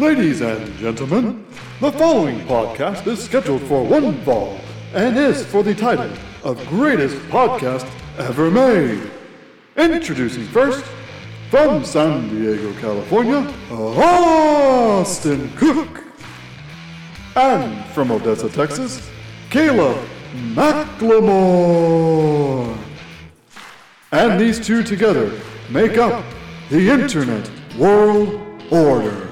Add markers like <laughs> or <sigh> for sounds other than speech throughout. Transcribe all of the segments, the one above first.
Ladies and gentlemen, the following podcast is scheduled for one fall and is for the title of Greatest Podcast Ever Made. Introducing first, from San Diego, California, Austin Cook. And from Odessa, Texas, Caleb McLemore. And these two together make up the Internet World Order.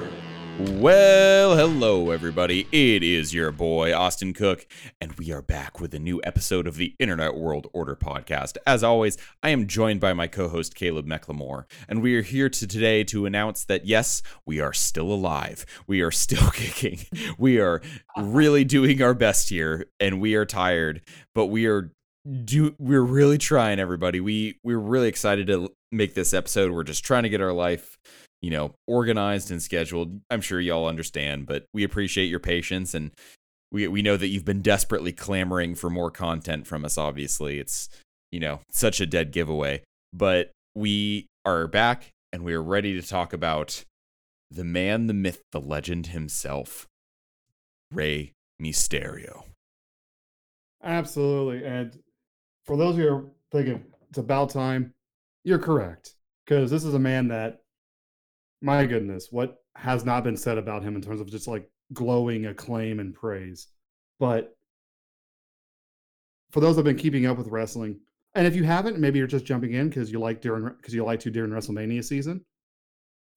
Well, hello, everybody. It is your boy, Austin Cook, and we are back with a new episode of the Internet World Order podcast. As always, I am joined by my co host, Caleb McLemore, and we are here to today to announce that yes, we are still alive. We are still <laughs> kicking. We are really doing our best here, and we are tired, but we are do we're really trying everybody we we're really excited to make this episode we're just trying to get our life you know, organized and scheduled. I'm sure y'all understand, but we appreciate your patience and we we know that you've been desperately clamoring for more content from us obviously. It's, you know, such a dead giveaway, but we are back and we are ready to talk about the man, the myth, the legend himself, Rey Mysterio. Absolutely. And for those of you who are thinking it's about time, you're correct. Because this is a man that my goodness, what has not been said about him in terms of just like glowing acclaim and praise. But for those that have been keeping up with wrestling, and if you haven't, maybe you're just jumping in because you like during because you like to during WrestleMania season.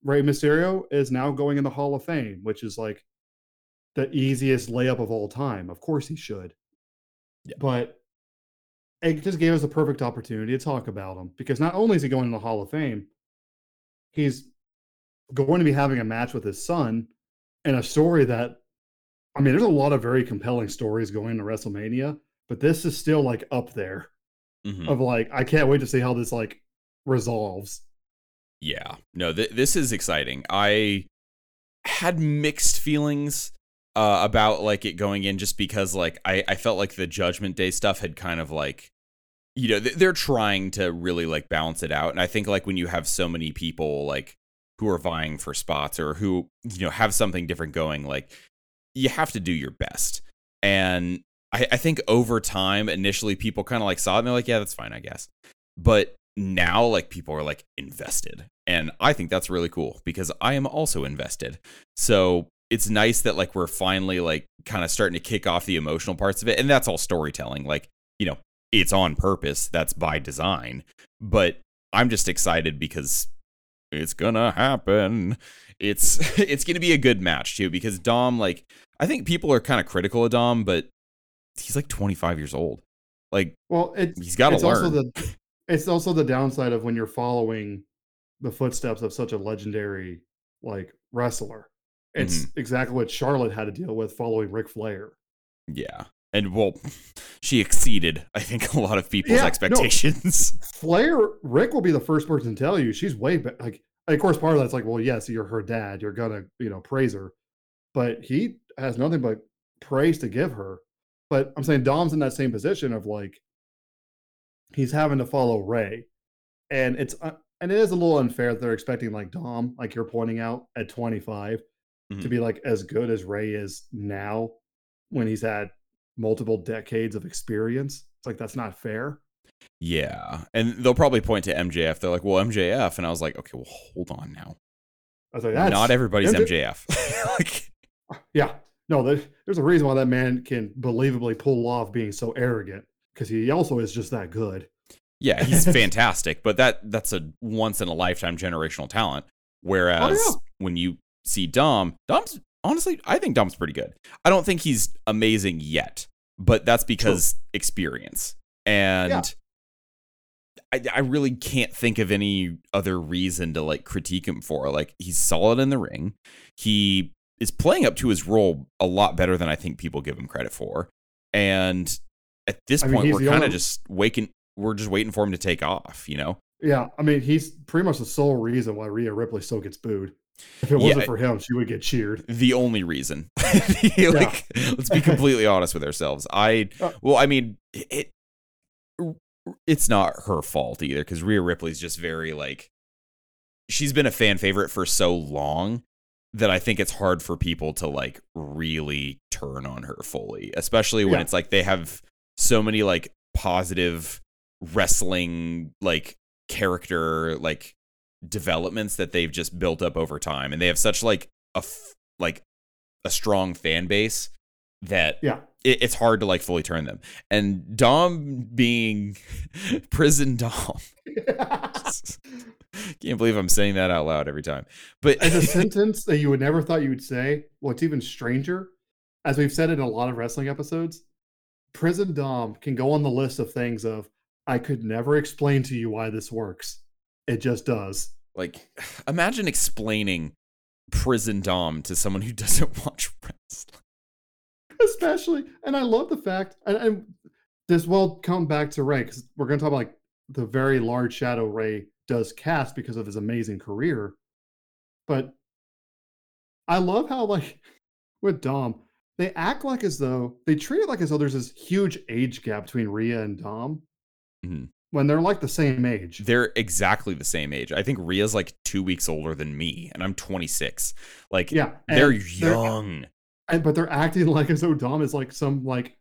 Rey Mysterio is now going in the Hall of Fame, which is like the easiest layup of all time. Of course he should. Yeah. But it just gave us a perfect opportunity to talk about him because not only is he going in the Hall of Fame, he's going to be having a match with his son and a story that I mean, there's a lot of very compelling stories going to WrestleMania, but this is still like up there mm-hmm. of like I can't wait to see how this like resolves. Yeah. No, th- this is exciting. I had mixed feelings uh, about like it going in just because like I I felt like the Judgment Day stuff had kind of like you know they're trying to really like balance it out and I think like when you have so many people like who are vying for spots or who you know have something different going like you have to do your best. And i, I think over time initially people kind of like saw it and they're like yeah that's fine i guess. But now like people are like invested. And i think that's really cool because i am also invested. So it's nice that like we're finally like kind of starting to kick off the emotional parts of it. And that's all storytelling. Like you know it's on purpose. That's by design. But i'm just excited because it's gonna happen. It's <laughs> it's gonna be a good match too because Dom like I think people are kind of critical of Dom, but he's like 25 years old. Like, well, it, he's got to learn. Also the, it's also the downside of when you're following the footsteps of such a legendary like wrestler. It's mm-hmm. exactly what Charlotte had to deal with following Ric Flair. Yeah. And well, she exceeded, I think, a lot of people's yeah, expectations. No. <laughs> Flair, Ric will be the first person to tell you she's way better. Like, of course, part of that's like, well, yes, you're her dad. You're gonna, you know, praise her, but he has nothing but praise to give her. But I'm saying Dom's in that same position of like, he's having to follow Rey, and it's uh, and it is a little unfair that they're expecting like Dom, like you're pointing out, at 25, mm-hmm. to be like as good as Rey is now when he's had multiple decades of experience. It's like that's not fair. Yeah, and they'll probably point to MJF. They're like, "Well, MJF," and I was like, "Okay, well, hold on now." I was like, that's, "Not everybody's MJ- MJF." <laughs> like, yeah, no, there's, there's a reason why that man can believably pull off being so arrogant because he also is just that good. Yeah, he's <laughs> fantastic, but that that's a once in a lifetime generational talent. Whereas oh, yeah. when you see Dom, Dom's honestly, I think Dom's pretty good. I don't think he's amazing yet, but that's because True. experience. And yeah. I, I really can't think of any other reason to like critique him for. Like he's solid in the ring. He is playing up to his role a lot better than I think people give him credit for. And at this I point, mean, we're kind of just waking. We're just waiting for him to take off. You know? Yeah. I mean, he's pretty much the sole reason why Rhea Ripley still gets booed. If it wasn't yeah, for him, she would get cheered. The only reason. <laughs> like, yeah. let's be completely honest with ourselves. I uh, well, I mean, it it's not her fault either because Rhea Ripley's just very like she's been a fan favorite for so long that I think it's hard for people to like really turn on her fully, especially when Yeah. it's like they have so many like positive wrestling like character like developments that they've just built up over time and they have such like a f- like a strong fan base that Yeah. it, it's hard to like fully turn them and dom being <laughs> prison dom <laughs> can't believe i'm saying that out loud every time but As a <laughs> sentence that you would never thought you would say, what's even stranger, as we've said in a lot of wrestling episodes, Prison Dom can go on the list of things of I could never explain to you why this works. It just does. like <sighs> imagine explaining prison dom to someone who <laughs> doesn't watch wrestling Especially, and I love the fact, and, and this will come back to Rey because we're going to talk about like the very large shadow Rey does cast because of his amazing career. But I love how like <laughs> with Dom, they act like as though they treat it like as though there's this huge age gap between Rhea and Dom Mhm. When they're like the same age. they're exactly the same age i think rhea's like two weeks older than me and i'm 26 like Yeah, they're young and but they're acting like as though Dom is like some like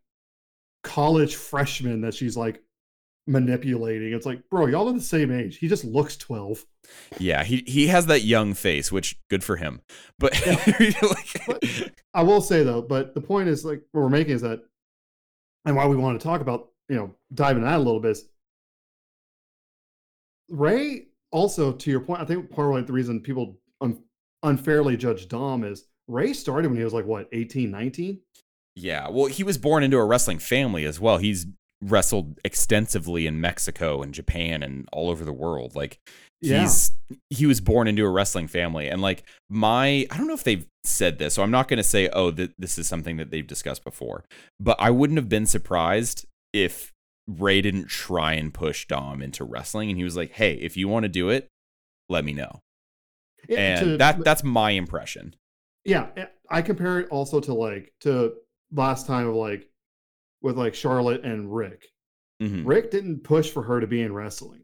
college freshman that she's like manipulating. It's like, bro, y'all are the same age. He just looks twelve. yeah he he has that young face which good for him but <laughs> like, I will say though, but the point is like what we're making is that, and why we want to talk about you know diving that a little bit. Is Rey also to your point, I think part of the reason people un- unfairly judge Dom is Rey started when he was like what 18, 19? Yeah, well, he was born into a wrestling family as well. He's wrestled extensively in Mexico and Japan and all over the world. Like Yeah. he's he was born into a wrestling family and like my I don't know if they've said this, so I'm not going to say oh that this is something that they've discussed before. But I wouldn't have been surprised if Rey didn't try and push Dom into wrestling and he was like, "Hey, if you want to do it, let me know." And to- that that's my impression. yeah eh, i compare it also to like to last time of like with like charlotte and ric Mhm. ric didn't push for her to be in wrestling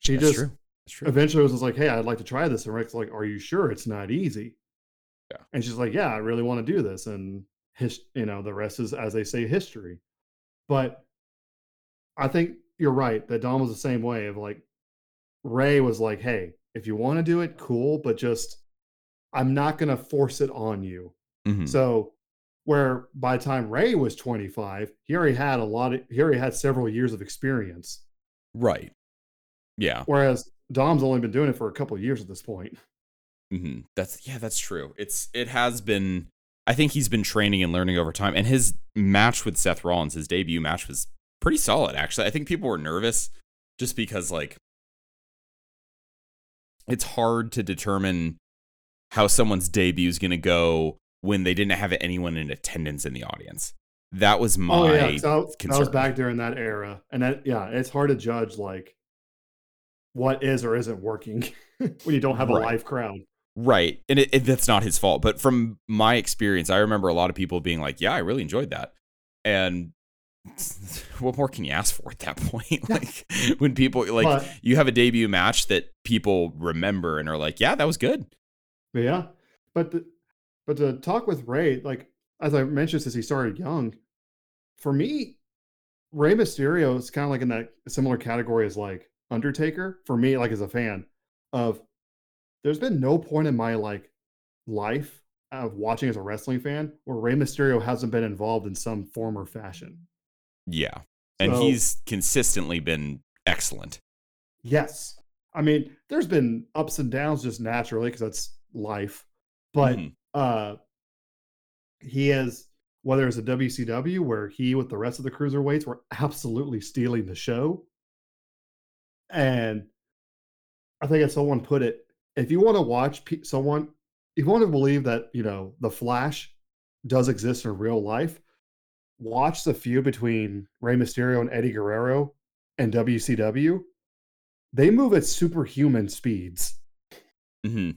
she That's just true. That's true. eventually was just like hey i'd like to try this and ric's like are you sure it's not easy Yeah. and she's like yeah i really want to do this and his you know the rest is as they say history but i think you're right that dom was the same way of like rey was like hey if you want to do it cool but just i'm not going to force it on you Mhm. so where by the time rey was 25 he already had a lot of he already had several years of experience Right. Yeah. whereas dom's only been doing it for a couple of years at this point hmm That's yeah, that's true. It's it has been. I think he's been training and learning over time, and his match with Seth Rollins, his debut match, was pretty solid. Actually, I think people were nervous just because like it's hard to determine how someone's debut is going to go when they didn't have anyone in attendance in the audience. That was my oh yeah I, I was back during that era and that yeah it's hard to judge like what is or isn't working <laughs> when you don't have a live crowd Right. And it, it, that's not his fault. But from my experience, I remember a lot of people being like, yeah, I really enjoyed that. And <laughs> what more can you ask for at that point? <laughs> like when people like But- you have a debut match that people remember and are like, yeah, that was good. Yeah, but the, but to talk with Rey, like as I mentioned, since he started young, for me, Rey Mysterio is kind of like in that similar category as like Undertaker. For me, like as a fan of, there's been no point in my like life of watching as a wrestling fan where Rey Mysterio hasn't been involved in some form or fashion. Yeah. And So- he's consistently been excellent. Yes, I mean, there's been ups and downs just naturally because that's life, but. Mhm. uh he has whether it's a WCW where he with the rest of the cruiserweights were absolutely stealing the show. And I think as someone put it, if you want to watch pe- someone, if you want to believe that, you know, the Flash does exist in real life, watch the feud between Rey Mysterio and Eddie Guerrero and WCW. They move at superhuman speeds. hmm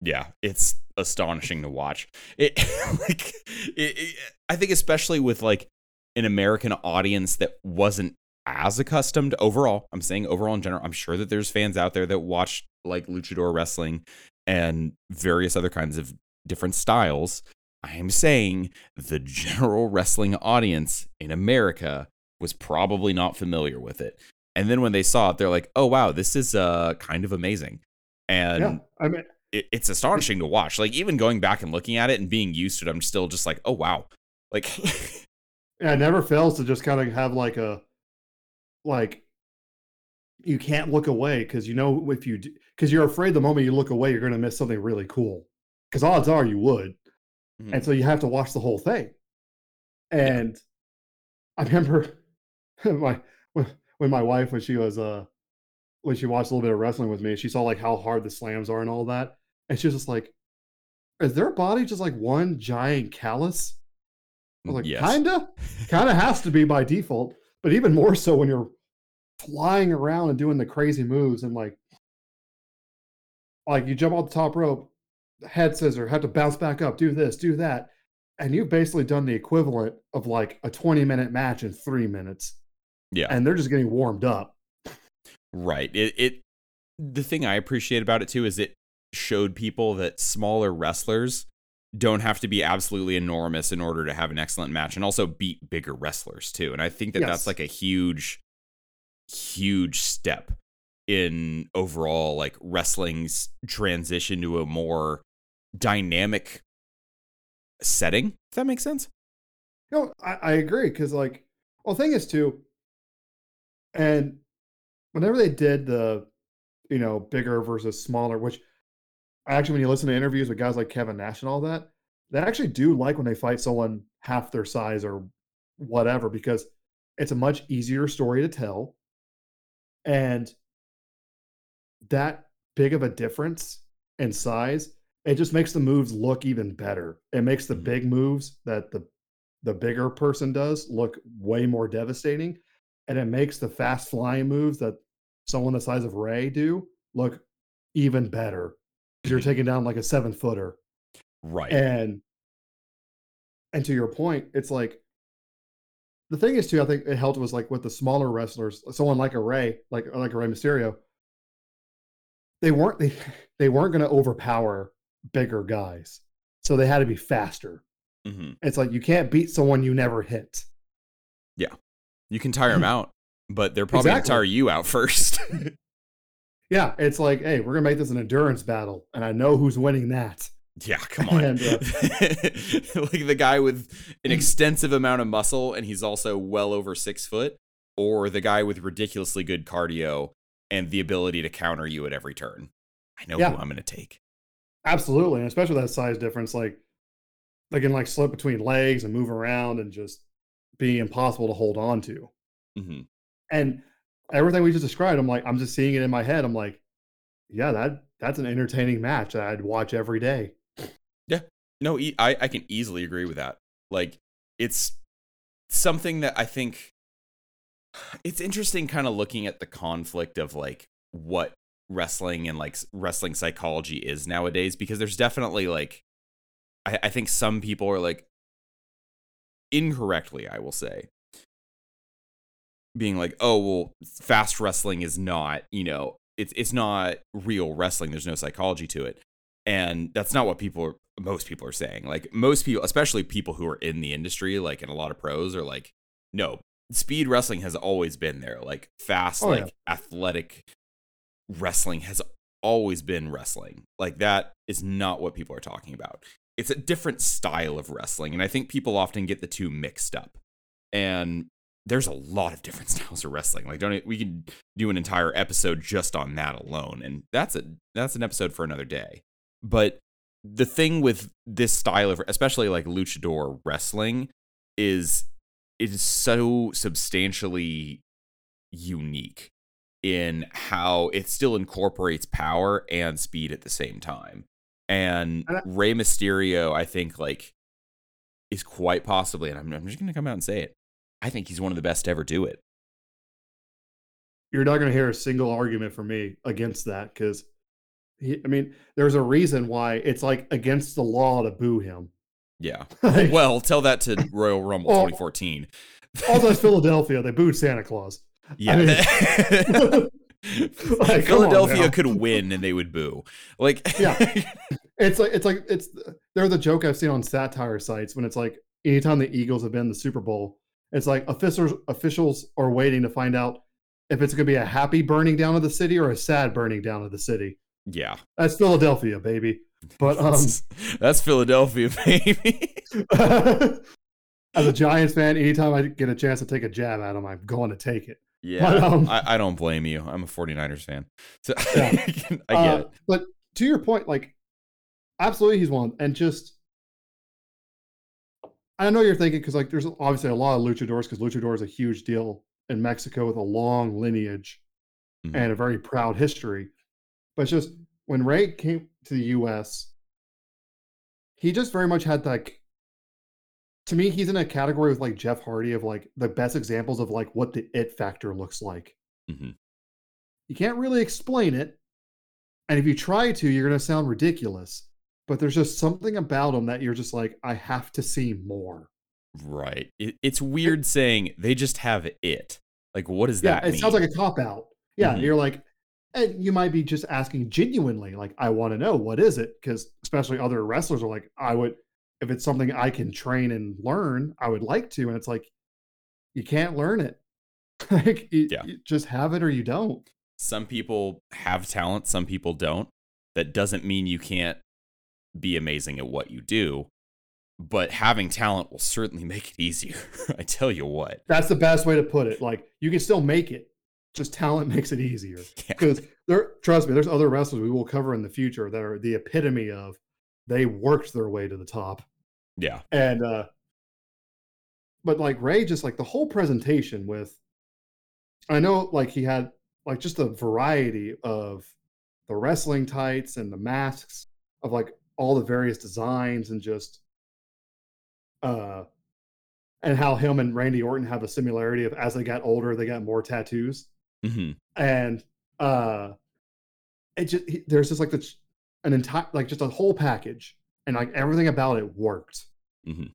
Yeah, it's astonishing to watch. It <laughs> like it, it, I think especially with like an American audience that wasn't as accustomed overall. I'm saying overall in general. I'm sure that there's fans out there that watch like luchador wrestling and various other kinds of different styles. I am saying the general wrestling audience in America was probably not familiar with it. And then when they saw it, they're like, "Oh wow, this is uh kind of amazing." And yeah, I mean, it, it's astonishing to watch. Like even going back and looking at it and being used to it, I'm still just like, "Oh wow." Like <laughs> yeah, it never fails to just kind of have like a like you can't look away because you know if you because you're afraid the moment you look away you're going to miss something really cool because odds are you would mm-hmm. and so you have to watch the whole thing and yeah. i <laughs> remember my when my wife when she was uh when she watched a little bit of wrestling with me she saw like how hard the slams are and all that and she was just like is their body just like one giant callus I was like, yes. kinda, kinda has to be by default, but even more so when you're flying around and doing the crazy moves and like, like you jump off the top rope, head scissor, have to bounce back up, do this, do that, and you've basically done the equivalent of like a 20 minute match in three minutes. Yeah, and they're just getting warmed up. Right. It. It. The thing I appreciate about it too is it showed people that smaller wrestlers don't have to be absolutely enormous in order to have an excellent match and also beat bigger wrestlers too. And I think that yes. that's like a huge, huge step in overall like wrestling's transition to a more dynamic setting. If that makes sense. No, I, I agree because like, well, thing is too, and whenever they did the, you know, bigger versus smaller, which actually, when you listen to interviews with guys like Kevin Nash and all that, they actually do like when they fight someone half their size or whatever because it's a much easier story to tell. And that big of a difference in size, it just makes the moves look even better. It makes the mm-hmm. big moves that the the bigger person does look way more devastating. And it makes the fast flying moves that someone the size of Rey do look even better you're taking down like a seven footer. Right. And and to your point, it's like the thing is too, I think it helped was like with the smaller wrestlers, someone like a Rey, like like a Rey Mysterio, they weren't they <laughs> they weren't gonna overpower bigger guys. So they had to be faster. Mm-hmm. It's like you can't beat someone you never hit. Yeah. You can tire them out, but they're probably exactly. gonna tire you out first. <laughs> Yeah, it's like, hey, we're gonna make this an endurance battle, and I know who's winning that. Yeah, <laughs> come on. And, uh, <laughs> like the guy with an extensive amount of muscle and he's also well over six foot, or the guy with ridiculously good cardio and the ability to counter you at every turn. I know yeah. who I'm gonna take. Absolutely, and especially that size difference, like they can like slip between legs and move around and just be impossible to hold on to. Mm-hmm. And everything we just described, I'm like, I'm just seeing it in my head. I'm like, yeah, that that's an entertaining match that I'd watch every day. Yeah, no, I I can easily agree with that. Like, it's something that I think it's interesting, kind of looking at the conflict of like what wrestling and like wrestling psychology is nowadays, because there's definitely like, I, I think some people are like incorrectly, I will say, being like, oh well, fast wrestling is not, you know, it's it's not real wrestling. There's no psychology to it, and that's not what people are. Most people are saying. Like most people, especially people who are in the industry, like in a lot of pros, are like, no, speed wrestling has always been there. Like fast, oh, like yeah. athletic wrestling has always been wrestling. Like that is not what people are talking about. It's a different style of wrestling, and I think people often get the two mixed up. And there's a lot of different <laughs> styles of wrestling. Like, don't we can do an entire episode just on that alone, and that's a that's an episode for another day. But the thing with this style of, especially like luchador wrestling, is it is so substantially unique in how it still incorporates power and speed at the same time. And Rey Mysterio, I think, like, is quite possibly, and I'm, I'm just going to come out and say it, I think he's one of the best to ever do it. You're not going to hear a single argument from me against that because, I mean, there's a reason why it's like against the law to boo him. Yeah. <laughs> well, tell that to Royal Rumble 2014. also, it's <laughs> Philadelphia. They booed Santa Claus. Yeah. I mean, <laughs> <laughs> Like, Philadelphia could win and they would boo. Like, Yeah. <laughs> It's like it's like it's they're the joke I've seen on satire sites when it's like anytime the Eagles have been in the Super Bowl, it's like officials officials are waiting to find out if it's going to be a happy burning down of the city or a sad burning down of the city. yeah. That's Philadelphia, baby. But um, That's, that's Philadelphia, baby. as a Giants fan, anytime I get a chance to take a jab at them, I'm going to take it. Yeah. But, um, I, I don't blame you. I'm a 49ers fan. So <laughs> Yeah. I get Uh, it. But to your point, like, absolutely, he's one. And just, I know you're thinking because, like, there's obviously a lot of luchadors because luchador is a huge deal in Mexico with a long lineage Mhm. and a very proud history. But it's just when Rey came to the U.S., he just very much had like. To me, he's in a category with like Jeff Hardy of like the best examples of like what the it factor looks like. Mhm. You can't really explain it. And if you try to, you're going to sound ridiculous. But there's just something about him that you're just like, I have to see more. Right. It, it's weird saying they just have it. Like, what does Yeah, that it mean? sounds like a cop out. Yeah, Mhm. you're like, and you might be just asking genuinely, like, I want to know what is it? Because especially other wrestlers are like, I would, if it's something I can train and learn, I would like to. And it's like, you can't learn it. <laughs> like, you, Yeah. you just have it or you don't. some people have talent, some people don't. That doesn't mean you can't be amazing at what you do. But having talent will certainly <laughs> make it easier. I tell you what. That's the best way to put it. Like, you can still make it, just talent <laughs> makes it easier. Yeah. because there trust me there's other wrestlers we will cover in the future that are the epitome of they worked their way to the top Yeah. and uh but like rey just like the whole presentation with i know like he had like just a variety of the wrestling tights and the masks of like all the various designs and just uh and how him and randy orton have a similarity of as they got older they got more tattoos hmm and uh it just he- there's just like the an entire like just a whole package and like everything about it worked. Mhm.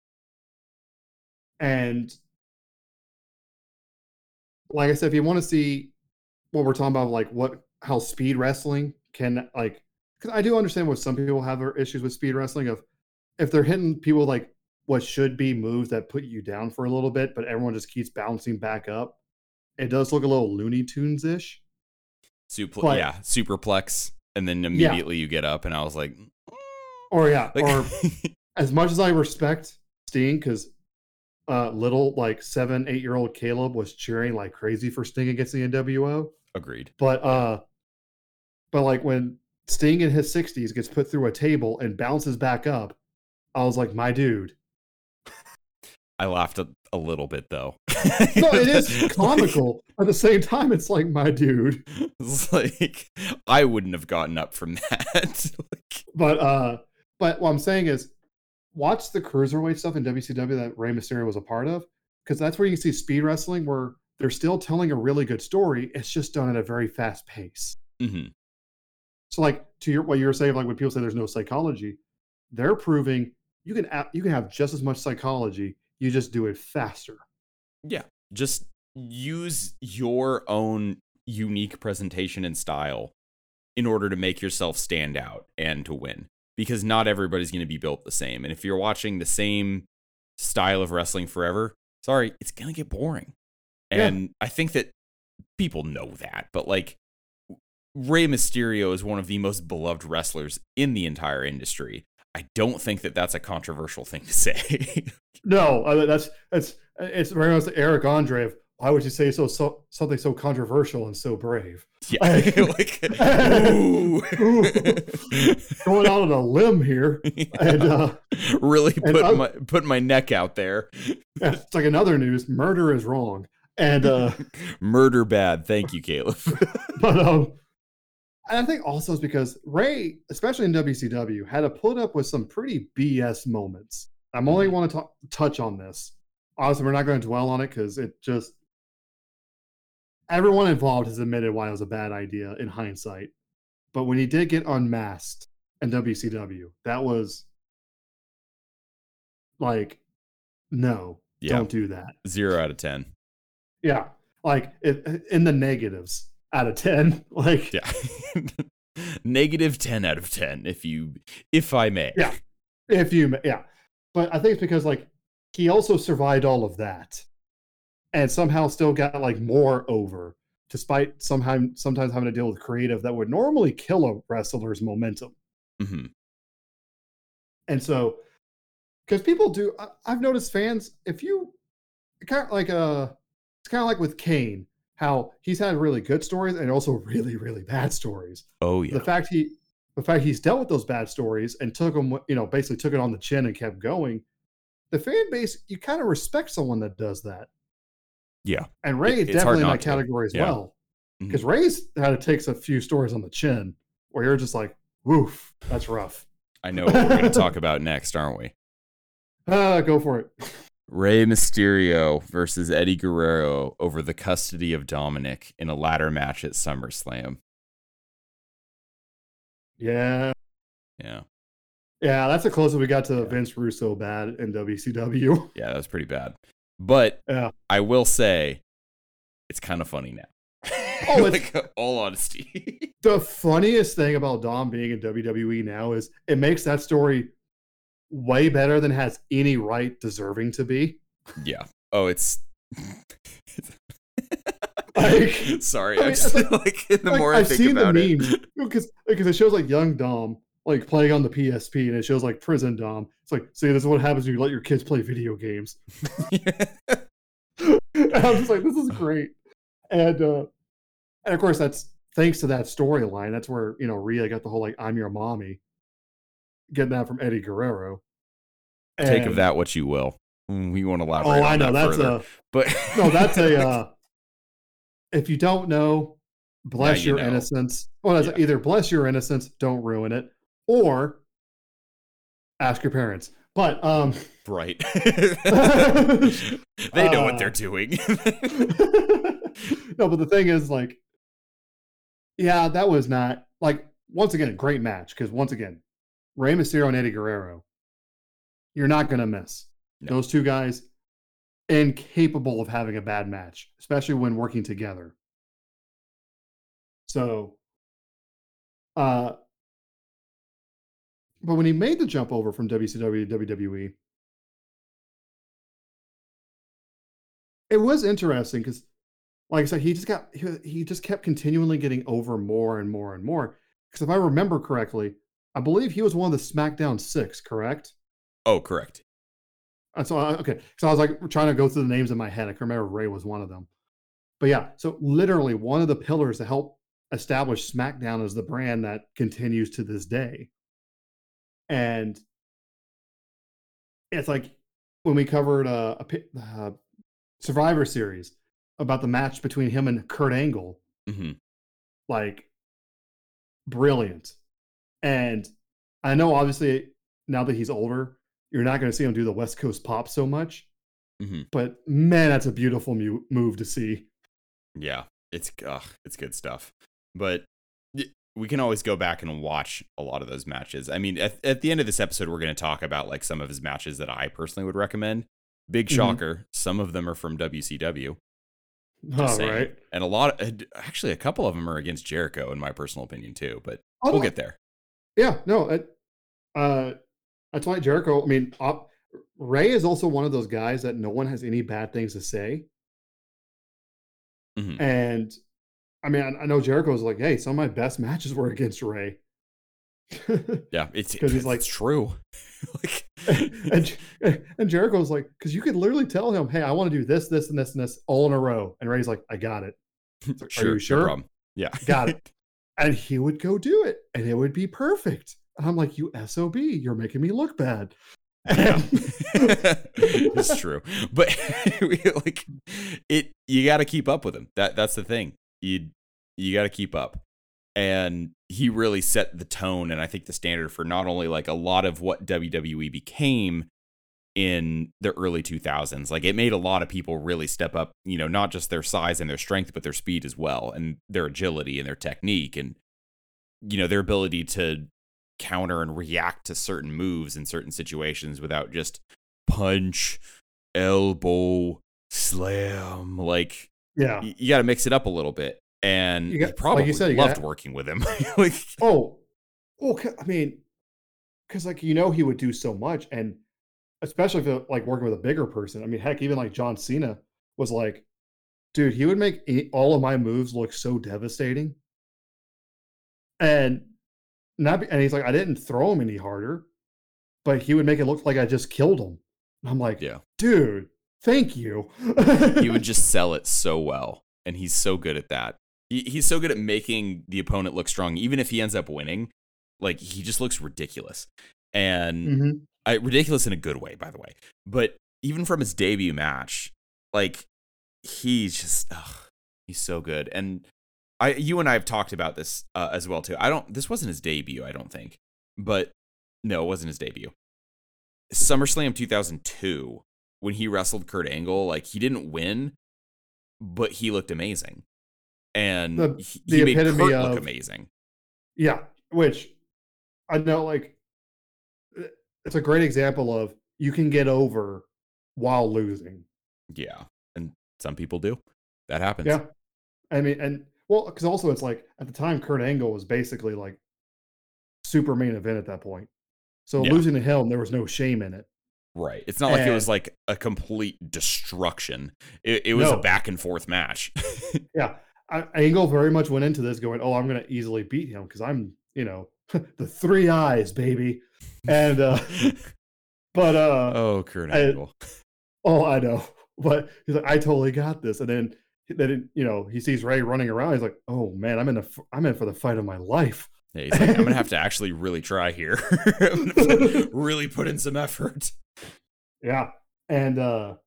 and like i said if you want to see what we're talking about like what how speed wrestling can like because i do understand what some people have their issues with speed wrestling of if they're hitting people like what should be moves that put you down for a little bit but everyone just keeps bouncing back up it does look a little looney tunes ish Supl- yeah, superplex, and then immediately you get up, and I was like, or yeah like or <laughs> as much as I respect Sting, because uh, little like seven, eight year old Caleb was cheering like crazy for Sting against the NWO, agreed. but uh, but like when Sting in his sixties gets put through a table and bounces back up, I was like, my dude. <laughs> I laughed a, a little bit though. No, it is <laughs> comical. At the same time, it's like my dude. It's like I wouldn't have gotten up from that. like, But uh, but what I'm saying is, watch the cruiserweight stuff in WCW that Rey Mysterio was a part of, because that's where you can see speed wrestling where they're still telling a really good story. It's just done at a very fast pace. mhm. So, like to your what you were saying, like when people say there's no psychology, they're proving you can you can have just as much psychology. You just do it faster. Yeah, just use your own unique presentation and style in order to make yourself stand out and to win. Because not everybody's going to be built the same. And if you're watching the same style of wrestling forever, sorry, it's going to get boring. Yeah. And I think that people know that, but like Rey Mysterio is one of the most beloved wrestlers in the entire industry. I don't think that that's a controversial thing to <laughs> say. No, uh, that's that's it's very much the Eric Andre of why would you say so, so something so controversial and so brave? yeah, <laughs> like, ooh. <laughs> Going out on a limb here, <laughs> and uh, really and put I- my put my neck out there. it's like another news: murder is wrong. And uh, Murder bad. Thank you, Caleb. but um, and I think also it's because Rey, especially in WCW, had to put up with some pretty BS moments. I'm only want to touch on this. Obviously, we're not going to dwell on it because it just everyone involved has admitted why it was a bad idea in hindsight. But when he did get unmasked in WCW, that was like, no, Yeah, don't do that. zero out of ten. Yeah, like it, in the negatives. out of ten. <laughs> Like, Yeah. <laughs> Negative 10 out of 10 if you if I may. Yeah. if you, ma- yeah. But I think it's because like he also survived all of that, and somehow still got like more over, despite somehow sometimes having to deal with creative that would normally kill a wrestler's momentum. Mhm. And so, because people do, I, I've noticed fans, if you kind of like, uh, it's kind of like with Kane, how he's had really good stories and also <laughs> really, really bad stories. Oh yeah. The fact he, the fact he's dealt with those bad stories and took them, you know, basically took it on the chin and kept going. The fan base, you kind of respect someone that does that. Yeah. And Rey It- is it's hard definitely in that to. category as Yeah. well. Because Rey's had to take a few stories on the chin where you're just like, woof, that's rough. I know what we're going to talk <laughs> about next, aren't we? Ah, go for it. Rey Mysterio versus Eddie Guerrero over the custody of Dominic in a ladder match at SummerSlam. Yeah. Yeah. Yeah, that's the closest we got to Vince Russo bad in WCW. Yeah, that was pretty bad. But Yeah. I will say it's kind of funny now. <laughs> Oh, <laughs> like all honesty. <laughs> The funniest thing about Dom being in WWE now is it makes that story way better than has any right deserving to be. yeah. Oh, it's Like- sorry. I mean, just, like the Like, more I I've think seen about the it. memes because because it shows like young Dom like playing on the PSP and it shows like prison Dom. It's like, see, this is what happens when you let your kids play video games. <laughs> and <laughs> I'm just like, this is great. And uh and of course that's thanks to that storyline. That's where, you know, Rhea got the whole like I'm your mommy. Getting that from Eddie Guerrero. Take of that what you will. Mm, We won't Oh, elaborate. I know. that That's further. a but no, that's a <laughs> uh if you don't know, bless you your know. innocence. Well, Yeah. either bless your innocence, don't ruin it, or ask your parents. But um right. <laughs> they know what Uh, they're doing. <laughs> <laughs> no, but the thing is, like, yeah, that was not like once again a great match because once again, Rey Mysterio and Eddie Guerrero, you're not gonna miss No. those two guys, incapable of having a bad match, especially when working together. So, uh, but when he made the jump over from WCW to WWE, it was interesting because, like I said, he just got he, he just kept continually getting over more and more and more. Because if I remember correctly, I believe he was one of the SmackDown Six, correct? oh, correct. And so I, okay, so I was like trying to go through the names in my head. I can remember Rey was one of them. But yeah, so literally one of the pillars to help establish SmackDown as the brand that continues to this day. And it's like when we covered uh, a pi- uh, Survivor Series about the match between him and Kurt Angle, hmm like brilliant. And I know obviously now that he's older, you're not going to see him do the West Coast pop so much, hmm but man, that's a beautiful mu- move to see. Yeah, it's ugh, it's good stuff. But we can always go back and watch a lot of those matches. I mean, at, at the end of this episode, we're going to talk about like some of his matches that I personally would recommend. Big Mhm. shocker, some of them are from WCW, All right. and a lot, uh, actually, a couple of them are against Jericho, in my personal opinion too. But Oh, we'll get there. Yeah, no, it, uh, that's why Jericho. I mean, uh, Rey is also one of those guys that no one has any bad things to say. Mhm. And I mean, I, I know Jericho's like, hey, some of my best matches were against Rey. Yeah, <laughs> it's 'Cause he's like- it's true. <laughs> like, <laughs> and and Jericho's like, because you could literally tell him, hey, I want to do this, this, and this, and this all in a row. And Rey's like, I got it. Like, sure, Are you sure? problem. Yeah, Got it. and he would go do it, and it would be perfect. And I'm like, you sob, you're making me look bad. Yeah. It's true but like it you got to keep up with him that that's the thing you you got to keep up and he really set the tone and i think the standard for not only like a lot of what wwe became in the early 2000s like it made a lot of people really step up you know not just their size and their strength but their speed as well and their agility and their technique and you know their ability to counter and react to certain moves in certain situations without just punch, elbow, slam. Like yeah. y- you got to mix it up a little bit. And You got- probably like you said, you loved got- working with him. <laughs> like, Oh, well, I mean, because like you know he would do so much, and especially if uh, like working with a bigger person. I mean, heck, even like John Cena was like, dude, he would make all of my moves look so devastating, and not. Be, and he's like, I didn't throw him any harder, but he would make it look like I just killed him. And I'm like, yeah, dude, thank you. he would <laughs> just sell it so well, and he's so good at that. He, he's so good at making the opponent look strong, even if he ends up winning. Like he just looks ridiculous, and Mhm. I, ridiculous in a good way, by the way. But even from his debut match, like he's just ugh, he's so good. And I, you and I have talked about this uh, as well too. I don't. This wasn't his debut, I don't think. But no, it wasn't his debut. SummerSlam 2002, when he wrestled Kurt Angle, like he didn't win, but he looked amazing, and The- he, the he made Kurt epitome look amazing. Yeah, which I know, like, it's a great example of you can get over while losing. Yeah, and some people do. That happens. Yeah, I mean, and well, because also it's like at the time, Kurt Angle was basically like super main event at that point. So Yeah. losing to him, there was no shame in it. Right. It's not like it was like a complete destruction. It, it was a back and forth match. <laughs> Yeah, I, Angle very much went into this going, "Oh, I'm going to easily beat him because I'm, you know, <laughs> the three I's, baby." And uh <laughs> but uh oh, Kurt I- Angle. Oh, I know. <laughs> But he's like, I totally got this. And then, then you know, he sees Rey running around. He's like, Oh man, I'm in a, I'm in for the fight of my life. Yeah, he's like, I'm gonna have to actually really try here. I'm gonna put- really put in some effort. Yeah, and uh,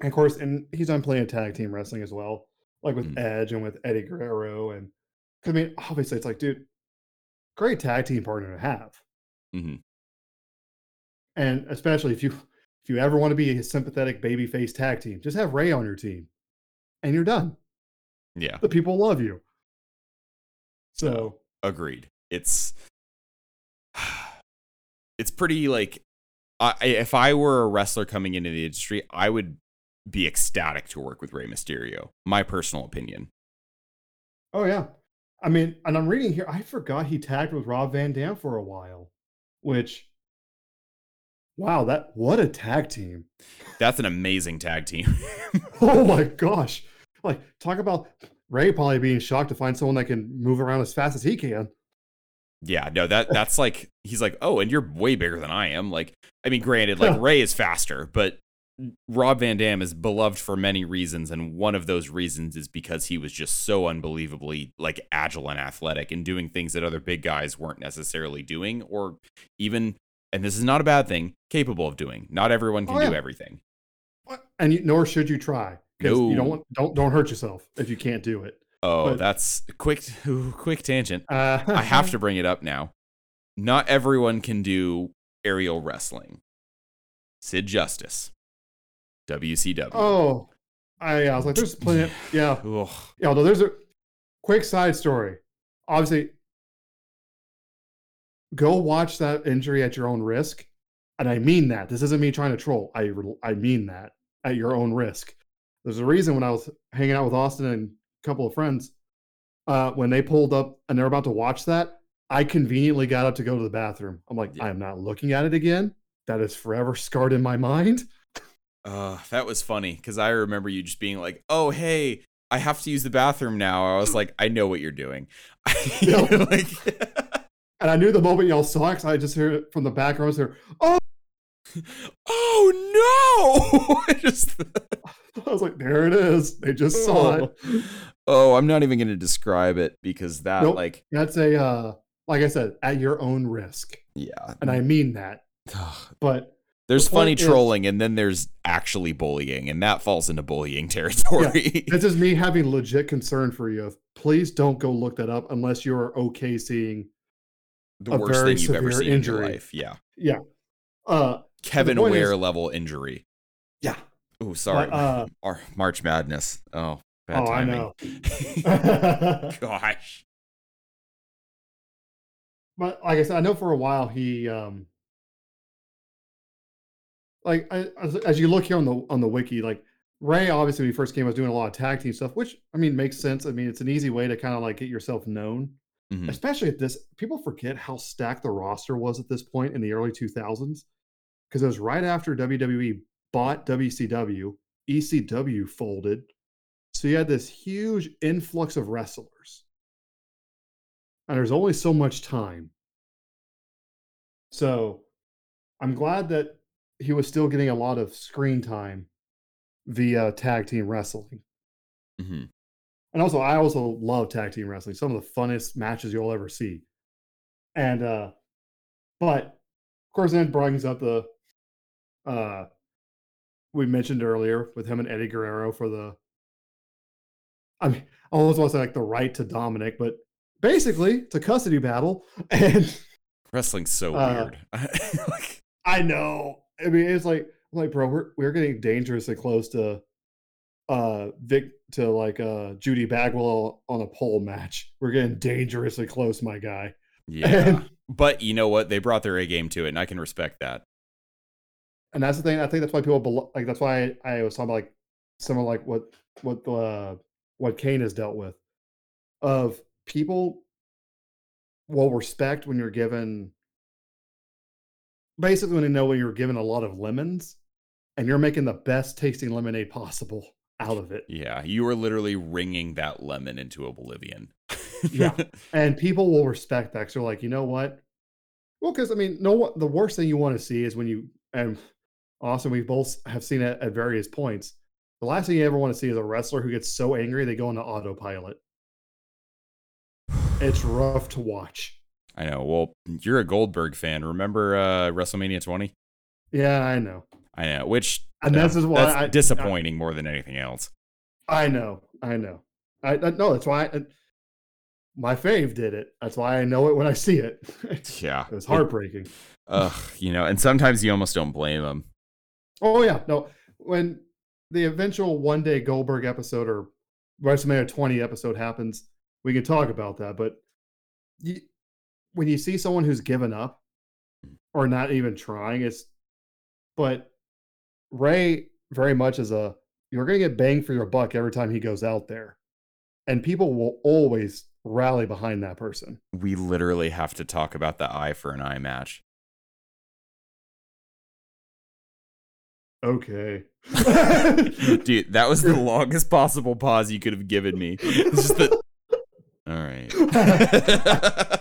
and of course, and he's on playing tag team wrestling as well, like with Mm. Edge and with Eddie Guerrero. And I mean, obviously, it's like, dude, great tag team partner to have. Mhm. And especially if you if you ever want to be a sympathetic babyface tag team, just have Rey on your team, and you're done. Yeah, The people love you. So. agreed. It's <sighs> it's pretty like I- if I were a wrestler coming into the industry, I would be ecstatic to work with Rey Mysterio. My personal opinion. Oh yeah. I mean, and I'm reading here, I forgot he tagged with Rob Van Dam for a while, which wow, that what a tag team. That's an amazing tag team. <laughs> Oh my gosh. Like talk about Rey probably being shocked to find someone that can move around as fast as he can. Yeah, no, that that's like he's like, oh, and you're way bigger than I am. Like, I mean, granted, like <laughs> Rey is faster, but Rob Van Dam is beloved for many reasons, and one of those reasons is because he was just so unbelievably like agile and athletic and doing things that other big guys weren't necessarily doing, or even, and this is not a bad thing, capable of doing. Not everyone can Oh, do everything. And you, nor should you try. Because you No. don't want don't don't hurt yourself if you can't do it. Oh, But- that's quick, ooh, quick tangent. Uh, <laughs> I have to bring it up now. Not everyone can do aerial wrestling. Sid Justice, WCW. Oh, I, I was like, there's plenty. Of, yeah, <laughs> Ugh. Yeah, although there's a quick side story. Obviously, go watch that injury at your own risk. And I mean that. This isn't me trying to troll. I, I mean that at your own risk. There's a reason when I was hanging out with Austin and a couple of friends, uh, when they pulled up and they're about to watch that, I conveniently got up to go to the bathroom. I'm like, Yeah. I am not looking at it again. That is forever scarred in my <laughs> mind. Uh, that was funny because I remember you just being like, "Oh, hey, I have to use the bathroom now." I was <laughs> like, "I know what you're doing." <laughs> Like, <laughs> And I knew the moment y'all saw it I just heard it from the background. I was there, oh, oh no! I just, I was like, there it is. They just saw it. oh, I'm not even gonna describe it because that, Nope. like, That's a uh like I said, at your own risk. yeah. And I mean that. But There's The funny point is- trolling, and then there's actually bullying, and that falls into bullying <laughs> territory. this is me having legit concern for you. Please don't go look that up unless you're okay seeing the worst thing you've ever seen in injury. your life. Yeah, yeah. Uh Kevin Ware is- level injury. yeah. Oh, sorry. uh, <laughs> Mar- March Madness. Oh, bad oh, I timing. know. <laughs> Gosh. but like I said, I know for a while he um like I, as, as you look here on the on the wiki, like Rey, obviously, when he first came, was doing a lot of tag team stuff, which I mean makes sense. I mean, it's an easy way to kind of like get yourself known, Mhm. especially at this. People forget how stacked the roster was at this point in the early 2000s because it was right after WWE bought WCW, ECW folded, so you had this huge influx of wrestlers, and there's only so much time. So I'm glad that he was still getting a lot of screen time via tag team wrestling. Mhm. And also, I also love tag team wrestling. Some of the funnest matches you'll ever see. And uh but of course then brings up the uh we mentioned earlier with him and Eddie Guerrero for the I mean I almost want to say like the right to Dominic, but basically it's a custody battle. <laughs> And Wrestling's so Uh, weird. <laughs> like, I know. I mean, it's like like bro, we're we're getting dangerously close to uh Vic to like uh Judy Bagwell on a pole match. We're getting dangerously close, my guy. yeah. And, but you know what? They brought their A game to it, and I can respect that. and that's the thing. I think that's why people belo- like. That's why I, I was talking about like some of like what what uh what Kane has dealt with of people will respect when you're given basically when they know when you're given a lot of lemons and you're making the best tasting lemonade possible out of it. Yeah, you are literally wringing that lemon into oblivion. Yeah. <laughs> And people will respect that they're like, you know what? Well, because I mean, no what the worst thing you want to see is when you and Austin, we both have seen it at various points. The last thing you ever want to see is a wrestler who gets so angry they go into autopilot. It's rough to watch. I know. Well, you're a Goldberg fan. Remember uh, WrestleMania 20? Yeah, I know. I know. Which And no, this is why that's I- disappointing more than anything else. I know. I know. I, I no, that's why I, my fave did it. That's why I know it when I see it. <laughs> Yeah, it was heartbreaking. Ugh, you know, and sometimes you almost don't blame them. Oh yeah, no. When the eventual one day Goldberg episode or WrestleMania 20 episode happens, we can talk about that. But you, when you see someone who's given up mm. or not even trying, it's but Rey very much is a you're gonna get bang for your buck every time he goes out there. And people will always rally behind that person. We literally have to talk about the eye for an eye match. Okay. <laughs> Dude, that was the <laughs> longest possible pause you could have given me. It's just the. <laughs> All right.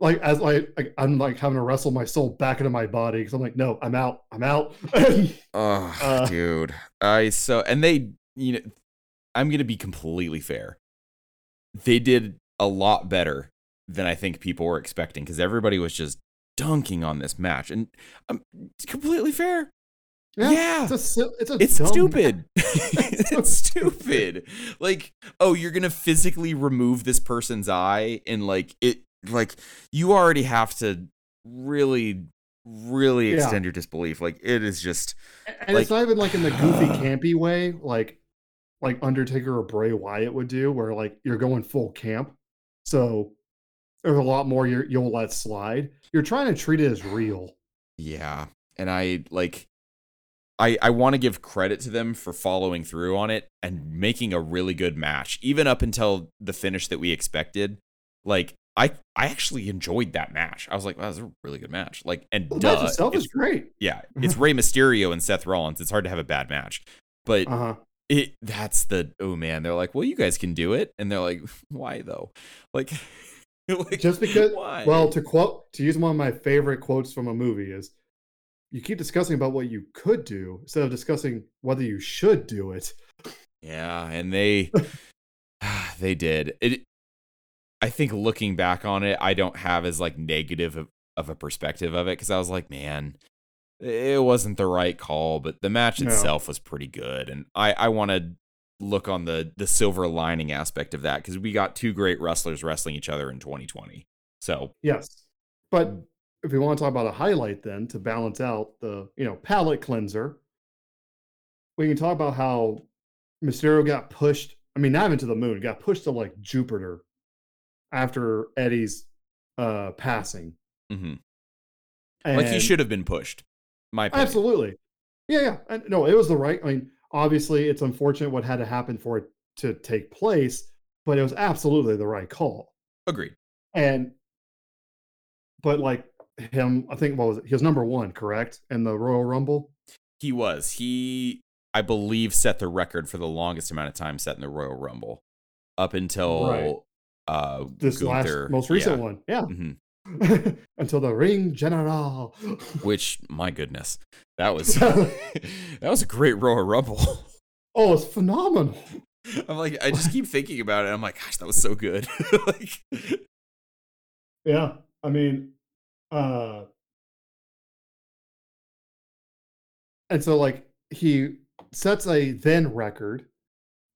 Like as like, like I'm like having to wrestle my soul back into my body because I'm like, no, I'm out, I'm out. <laughs> oh, Uh, dude. I so and they, you know, I'm gonna be completely fair. They did a lot better than I think people were expecting because everybody was just dunking on this match, and I'm completely fair. Yeah. it's a it's a <laughs> <laughs> It's stupid. it's stupid. Like, oh, you're gonna physically remove this person's eye, and like it, like you already have to really, really Yeah. extend your disbelief. Like, it is just, and it's not even like in the goofy, <sighs> campy way, like like Undertaker or Bray Wyatt would do, where like you're going full camp. So there's a lot more you're, you'll let slide. You're trying to treat it as real. yeah. And I like, I I want to give credit to them for following through on it and making a really good match, even up until the finish that we expected. Like. I, I actually enjoyed that match. I was like, wow, that was a really good match. Like, and The duh, match itself it's is great. Yeah, <laughs> it's Rey Mysterio and Seth Rollins. It's hard to have a bad match, but Uh huh. it that's the oh man. They're like, well, you guys can do it, and they're like, <laughs> why though? Like, <laughs> like Just because, why? well, to quote, to use one of my favorite quotes from a movie is, "You keep discussing about what you could do instead of discussing whether you should do it." yeah, and they <sighs> they did it. I think looking back on it, I don't have as like negative of, of a perspective of it because I was like, man, it wasn't the right call, but the match No. itself was pretty good, and I I want to look on the the silver lining aspect of that because we got two great wrestlers wrestling each other in 2020. So Yes, but if we want to talk about a highlight, then to balance out the you know palate cleanser, we can talk about how Mysterio got pushed. I mean, not even to the moon, got pushed to like Jupiter after Eddie's uh passing. mhm. like he should have been pushed. My opinion. Absolutely. Yeah, yeah. And no, it was the right. I mean, obviously it's unfortunate what had to happen for it to take place, but it was absolutely the right call. Agreed. And but like him, I think what was it? He was number one, correct? In the Royal Rumble. He was. He I believe set the record for the longest amount of time set in the Royal Rumble. Up until Right. Uh This Gunther, last most recent yeah. one. Yeah. Mhm. <laughs> Until the ring general. <laughs> Which my goodness. That was <laughs> that was a great Royal Rumble. oh, it's phenomenal. I'm like, I just keep thinking about it. I'm like, gosh, that was so good. like, Yeah. I mean, uh and so like he sets a then record,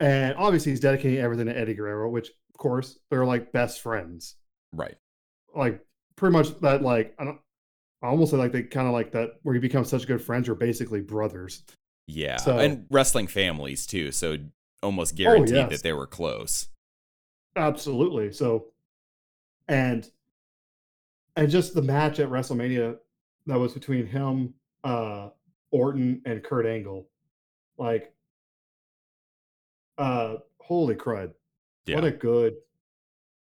and obviously he's dedicating everything to Eddie Guerrero, which of course they're like best friends. right. Like pretty much that like I don't I almost say like they kind of like that where you become such good friends, you're basically brothers. Yeah. So- and wrestling families too. So almost guaranteed yes. that they were close. Absolutely. So, and and just the match at WrestleMania that was between him, uh, Orton, and Kurt Angle, like, uh, holy crud! Yeah. What a good.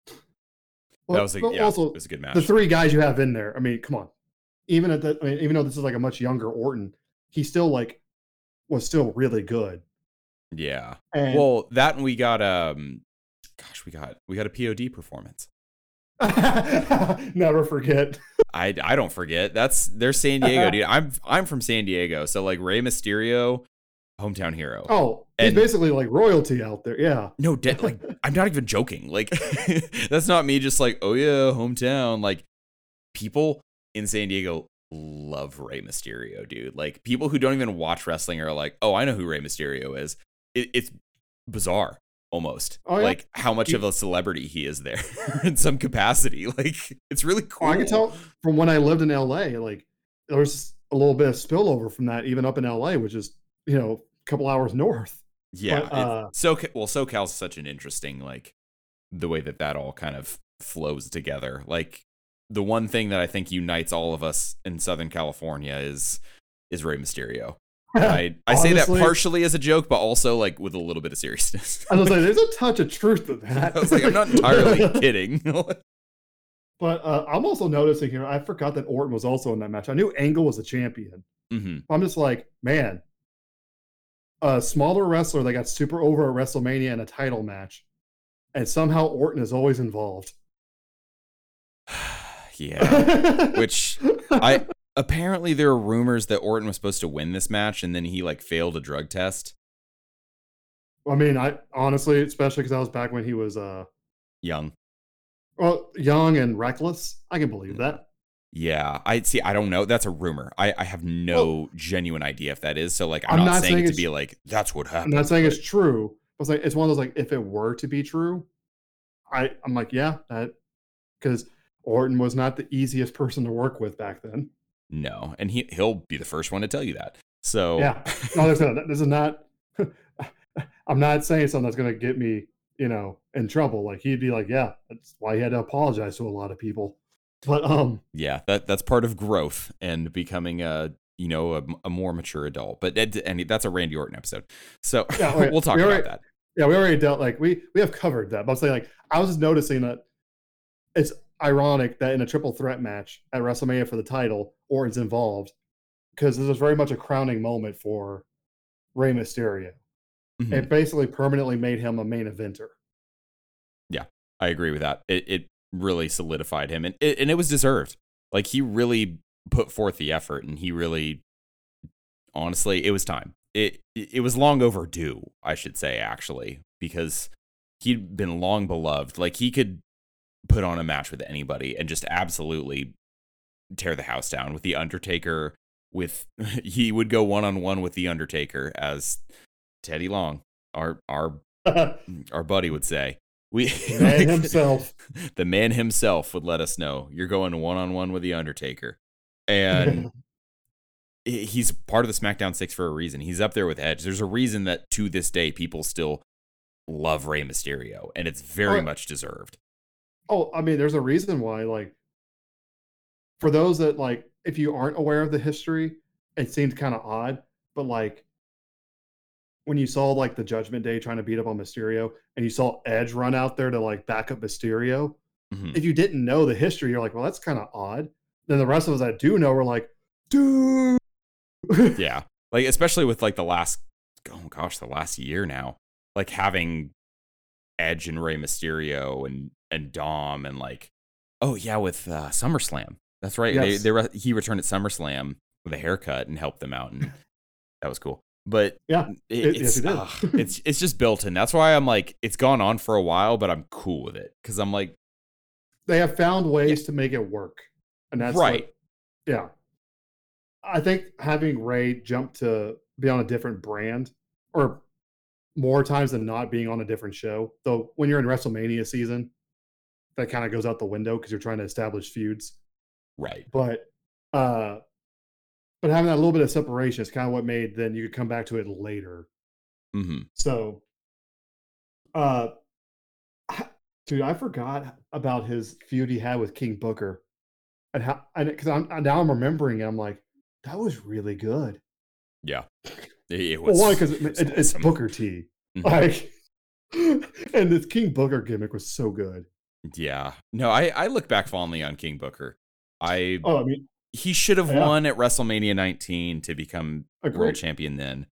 that was a yeah, also it was a good match. the three guys you have in there. I mean, come on. Even at that, I mean, even though this is like a much younger Orton, he still like was still really good. yeah. And Well, that and we got um gosh, we got we got a POD performance. <laughs> never forget. I I don't forget. That's they're San Diego, dude. <laughs> I'm I'm from San Diego, so like Rey Mysterio, hometown hero. Oh, he's And- basically like royalty out there. Yeah. No, de- <laughs> like I'm not even joking. Like <laughs> that's not me just like, oh yeah, hometown. Like people in San Diego love Rey Mysterio, dude. Like people who don't even watch wrestling are like, oh, I know who Rey Mysterio is. It, it's bizarre almost. Oh, yeah. Like how much of a celebrity he is there <laughs> in some capacity. Like it's really cool. Oh, I can tell from when I lived in LA, like there was a little bit of spillover from that even up in LA, which is, you know, couple hours north. Yeah. But, uh, so well, SoCal's such an interesting like the way that that all kind of flows together. Like the one thing that I think unites all of us in Southern California is is Rey Mysterio. I <laughs> I say that partially as a joke, but also like with a little bit of seriousness. I was like, there's a <laughs> touch of truth to that. I was like, I'm not entirely <laughs> kidding. But uh, I'm also noticing here, I forgot that Orton was also in that match. I knew Angle was a champion. hmm I'm just like, man, a smaller wrestler that got super over at WrestleMania in a title match, and somehow Orton is always involved. <sighs> yeah. Which I apparently there are rumors that Orton was supposed to win this match and then he like failed a drug test. I mean, I honestly, especially because I was back when he was uh, Young. well, young and reckless. I can believe that. Yeah, I see. I don't know. That's a rumor. I, I have no genuine idea if that is. So like, I'm, I'm not, not saying, saying it to be like that's what happened. I'm not saying but- it's true. But it's like it's one of those like if it were to be true, I I'm like yeah that because Orton was not the easiest person to work with back then. no, and he he'll be the first one to tell you that. So Yeah, no, this is not, this is not. I'm not saying something that's going to get me, you know, in trouble. Like he'd be like, yeah, that's why he had to apologize to a lot of people. But um, yeah, that that's part of growth and becoming a you know a, a more mature adult. But that, and that's a Randy Orton episode. So Yeah, <laughs> we'll talk We about already- that. yeah, we already dealt like we we have covered that. But I'm saying like I was just noticing that it's ironic that in a triple threat match at WrestleMania for the title, Orton's involved because this was very much a crowning moment for Rey Mysterio. Mhm. It basically permanently made him a main eventer. Yeah, I agree with that. It it really solidified him, and it, and it was deserved. Like he really put forth the effort, and he really, honestly, it was time. It it was long overdue, I should say, actually, because he'd been long beloved. Like he could put on a match with anybody and just absolutely tear the house down with the Undertaker. With <laughs> he would go one on one with the Undertaker as Teddy Long, our our <laughs> our buddy would say. We Man <laughs> himself. the man himself would let us know you're going one on one with the Undertaker, and <laughs> he's part of the SmackDown Six for a reason. He's up there with Edge. There's a reason that to this day people still love Rey Mysterio, and it's very Oh, much deserved. Oh, I mean, there's a reason why, like, for those that, like, if you aren't aware of the history, it seems kind of odd, but, like, when you saw like the Judgment Day trying to beat up on Mysterio, and you saw Edge run out there to like back up Mysterio. Mhm. If you didn't know the history, you're like, well, that's kind of odd. Then the rest of us that do know, we're like, dude. Yeah. Like especially with like the last oh gosh, the last year now. Like having Edge and Rey Mysterio and and Dom and like oh yeah, with uh, SummerSlam. That's right. They, they re- he returned at SummerSlam with a haircut and helped them out and <laughs> that was cool. But Yeah, it, it- yes, it's ugh, <laughs> it's it's just built in. That's why I'm like it's gone on for a while, but I'm cool with it cuz I'm like they have found ways to make it work, and that's right. what- yeah, I think having Rey jump to be on a different brand, or more times than not being on a different show. Though when you're in WrestleMania season, that kind of goes out the window because you're trying to establish feuds. Right. But uh, but having that little bit of separation is kind of what made then you could come back to it later. Mhm. So, uh, I- dude, I forgot about his feud he had with King Booker, and how and because I'm now I'm remembering. it, I'm like, that was really good. Yeah. <laughs> It, it Well, was one because it, it was it, it's. Booker T, Mhm. like, <laughs> and this King Booker gimmick was so good. Yeah. No, I I look back fondly on King Booker. I Oh, I mean, he should have Yeah. won at WrestleMania 19 to become a world champion then.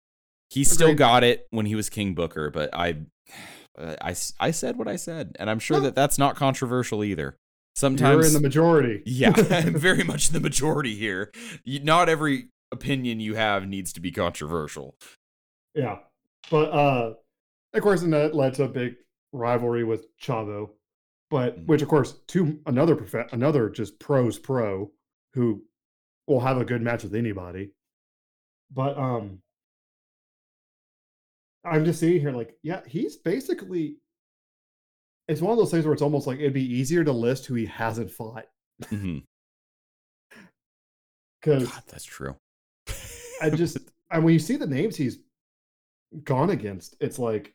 He still got it when he was King Booker, but I I, I said what I said, and I'm sure that that's not controversial either. Sometimes you're <laughs> <laughs> in the majority. yeah, I'm very much the majority here. You, not every opinion you have needs to be controversial. Yeah. But uh of course and that led to a big rivalry with Chavo. But Mhm. which of course to another prof- another just pros pro who will have a good match with anybody. But um I'm just seeing here like yeah, he's basically it's one of those things where it's almost like it'd be easier to list who he hasn't fought <laughs> because God, that's true. I just <laughs> and when you see the names he's gone against, it's like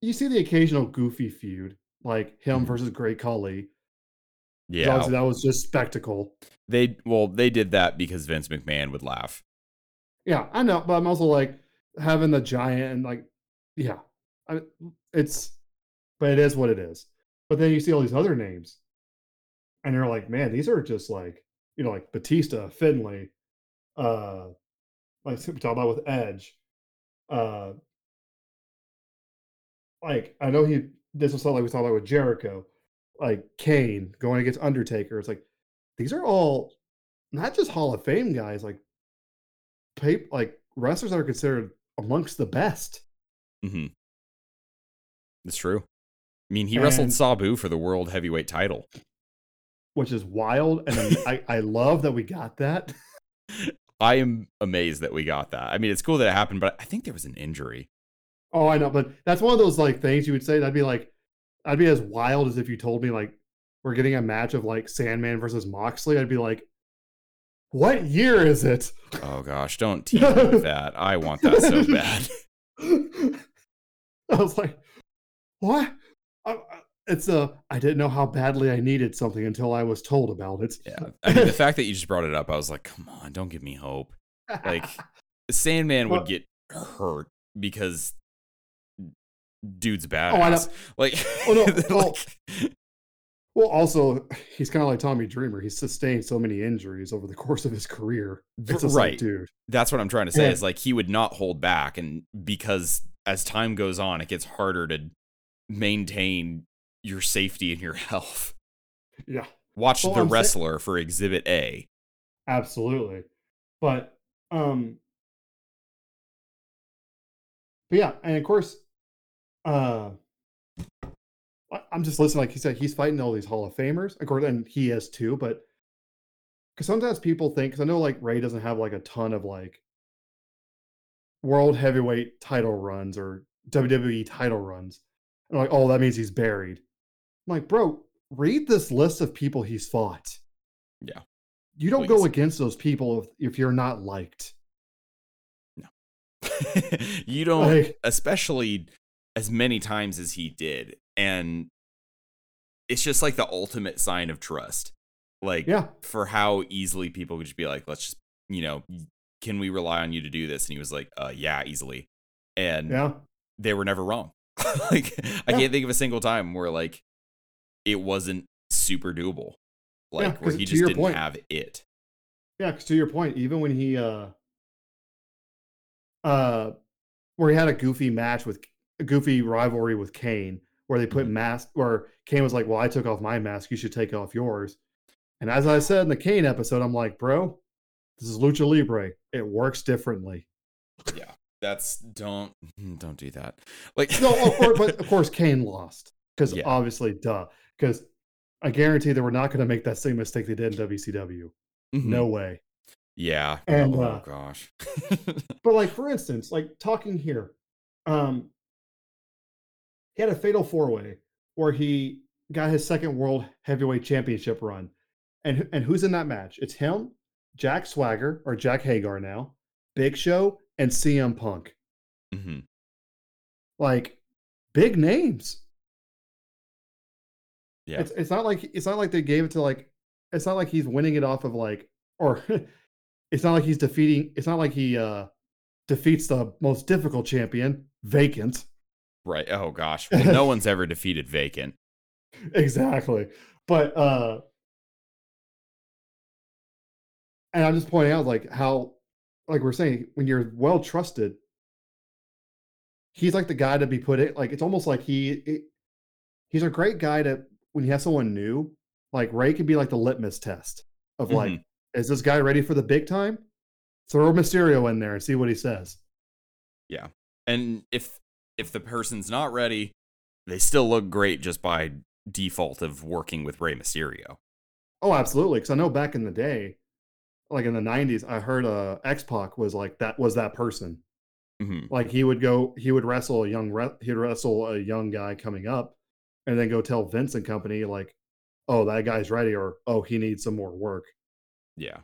you see the occasional goofy feud, like him Mhm. versus Great Khali. Yeah, Obviously, that was just spectacle. they well they did that because Vince McMahon would laugh. Yeah, I know, but I'm also like having the giant and like, yeah, I, it's, but it is what it is. But then you see all these other names, and you're like, man, these are just like, you know, like Batista, Finlay, uh, like we <laughs> talk about with Edge, uh, like I know he this was something like we talked about with Jericho, like Kane going against Undertaker. It's like these are all not just Hall of Fame guys, like pay, like wrestlers that are considered amongst the best. Mm-hmm. It's true. I mean, he wrestled Sabu for the world heavyweight title. which is wild. And I, I love that we got that. <laughs> I am amazed that we got that. I mean, it's cool that it happened, but I think there was an injury. Oh, I know, but that's one of those like things you would say. That'd be like, I'd be as wild as if you told me like we're getting a match of like Sandman versus Moxley. I'd be like, what year is it? Oh gosh, don't <laughs> tease me with that. I want that so bad. <laughs> I was like, what? I- I- It's a. I didn't know how badly I needed something until I was told about it. Yeah. I mean, the fact that you just brought it up, I was like, come on, don't give me hope. Like, <laughs> Sandman Well- would get hurt because dude's badass. Oh, I know. Like, Oh, no. <laughs> like, well, also, he's kind of like Tommy Dreamer. He's sustained so many injuries over the course of his career. It's right. like, dude. that's what I'm trying to say. Yeah. Is like he would not hold back, and because as time goes on, it gets harder to maintain your safety and your <laughs> health. Yeah, Watch Well, the I'm wrestler for Exhibit A. absolutely. But, um, but yeah, and of course, uh, I'm just listening. Like he said, he's fighting all these Hall of Famers. Of course, and he is too. But because sometimes people think, because I know like Rey doesn't have like a ton of like world heavyweight title runs or WWE title runs. And like, oh, that means he's buried. I'm like, bro, read this list of people he's fought. Yeah. You don't go against those people if, if you're not liked. No. <laughs> You don't, Like, especially as many times as he did, and it's just like the ultimate sign of trust. Like, yeah, for how easily people could just be like, let's just, you know, can we rely on you to do this? And he was like, uh, yeah, easily. and Yeah. they were never wrong. <laughs> like I can't think of a single time where like it wasn't super doable. Like where 'cause he just didn't point- have it. Yeah, because to your point, even when he uh uh where he had a goofy match with goofy rivalry with Kane, where they put Mhm. mask where Kane was like, Well, I took off my mask, you should take off yours. And as I said in the Kane episode, I'm like, bro, this is Lucha Libre. It works differently. Yeah. That's don't <laughs> don't do that. Like No, of course, but <laughs> of course Kane lost. Because Yeah. obviously, duh. Because I guarantee they were not going to make that same mistake they did in WCW. Mhm. No way. Yeah. And, oh uh, gosh. <laughs> But like for instance, like talking here, um, he had a fatal four way where he got his second world heavyweight championship run, and and who's in that match? It's him, Jack Swagger or Jack Hager now, Big Show, and CM Punk. hmm Like big names. Yeah. It's it's not like it's not like they gave it to like it's not like he's winning it off of like or <laughs> it's not like he's defeating it's not like he uh defeats the most difficult champion, vacant. Right. Oh gosh. Well, no one's ever defeated vacant. <laughs> exactly. But uh and I'm just pointing out like how like we're saying when you're well trusted he's like the guy to be put it like it's almost like he it, he's a great guy to when you have someone new like Rey could be like the litmus test of like is this guy ready for the big time throw Mysterio in there and see what he says Yeah. And if if the person's not ready, they still look great just by default of working with Rey Mysterio. oh absolutely because I know back in the day like in the 90s I heard uh X-Pac was like that was that person hmm like he would go he would wrestle a young re- he'd wrestle a young guy coming up and then go tell vince and company like oh that guy's ready or oh he needs some more work Yeah.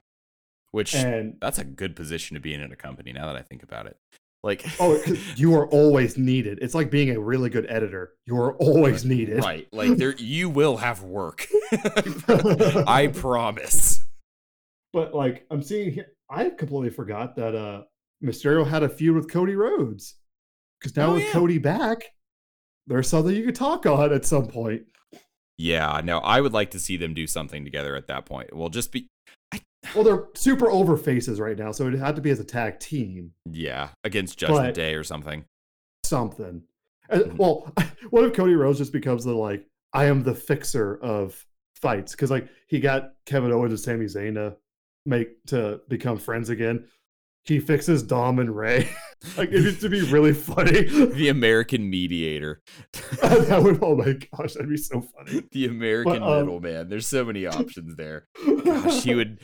Which and that's a good position to be in in a company now that I think about it. Like oh, <laughs> you are always needed it's like being a really good editor you are always needed right. Like there you will have work. <laughs> I <laughs> promise. but like i'm seeing here i completely forgot that uh mysterio had a feud with cody rhodes because now Oh, with yeah. cody back there's something you could talk on at some point Yeah, no, I would like to see them do something together at that point. Well, just be well they're super over faces right now so it had to be as a tag team yeah, against Judgment But- Day or something. something. And, Mhm. Well, <laughs> what if Cody Rhodes just becomes the like I am the fixer of fights because like he got Kevin Owens and Sami Zayn to make to become friends again. He fixes Dom and Rey. <laughs> like it used to be really <laughs> funny. The American mediator. that would oh my gosh, that'd be so funny. the American um, middleman. There's so many options there. Gosh, he would.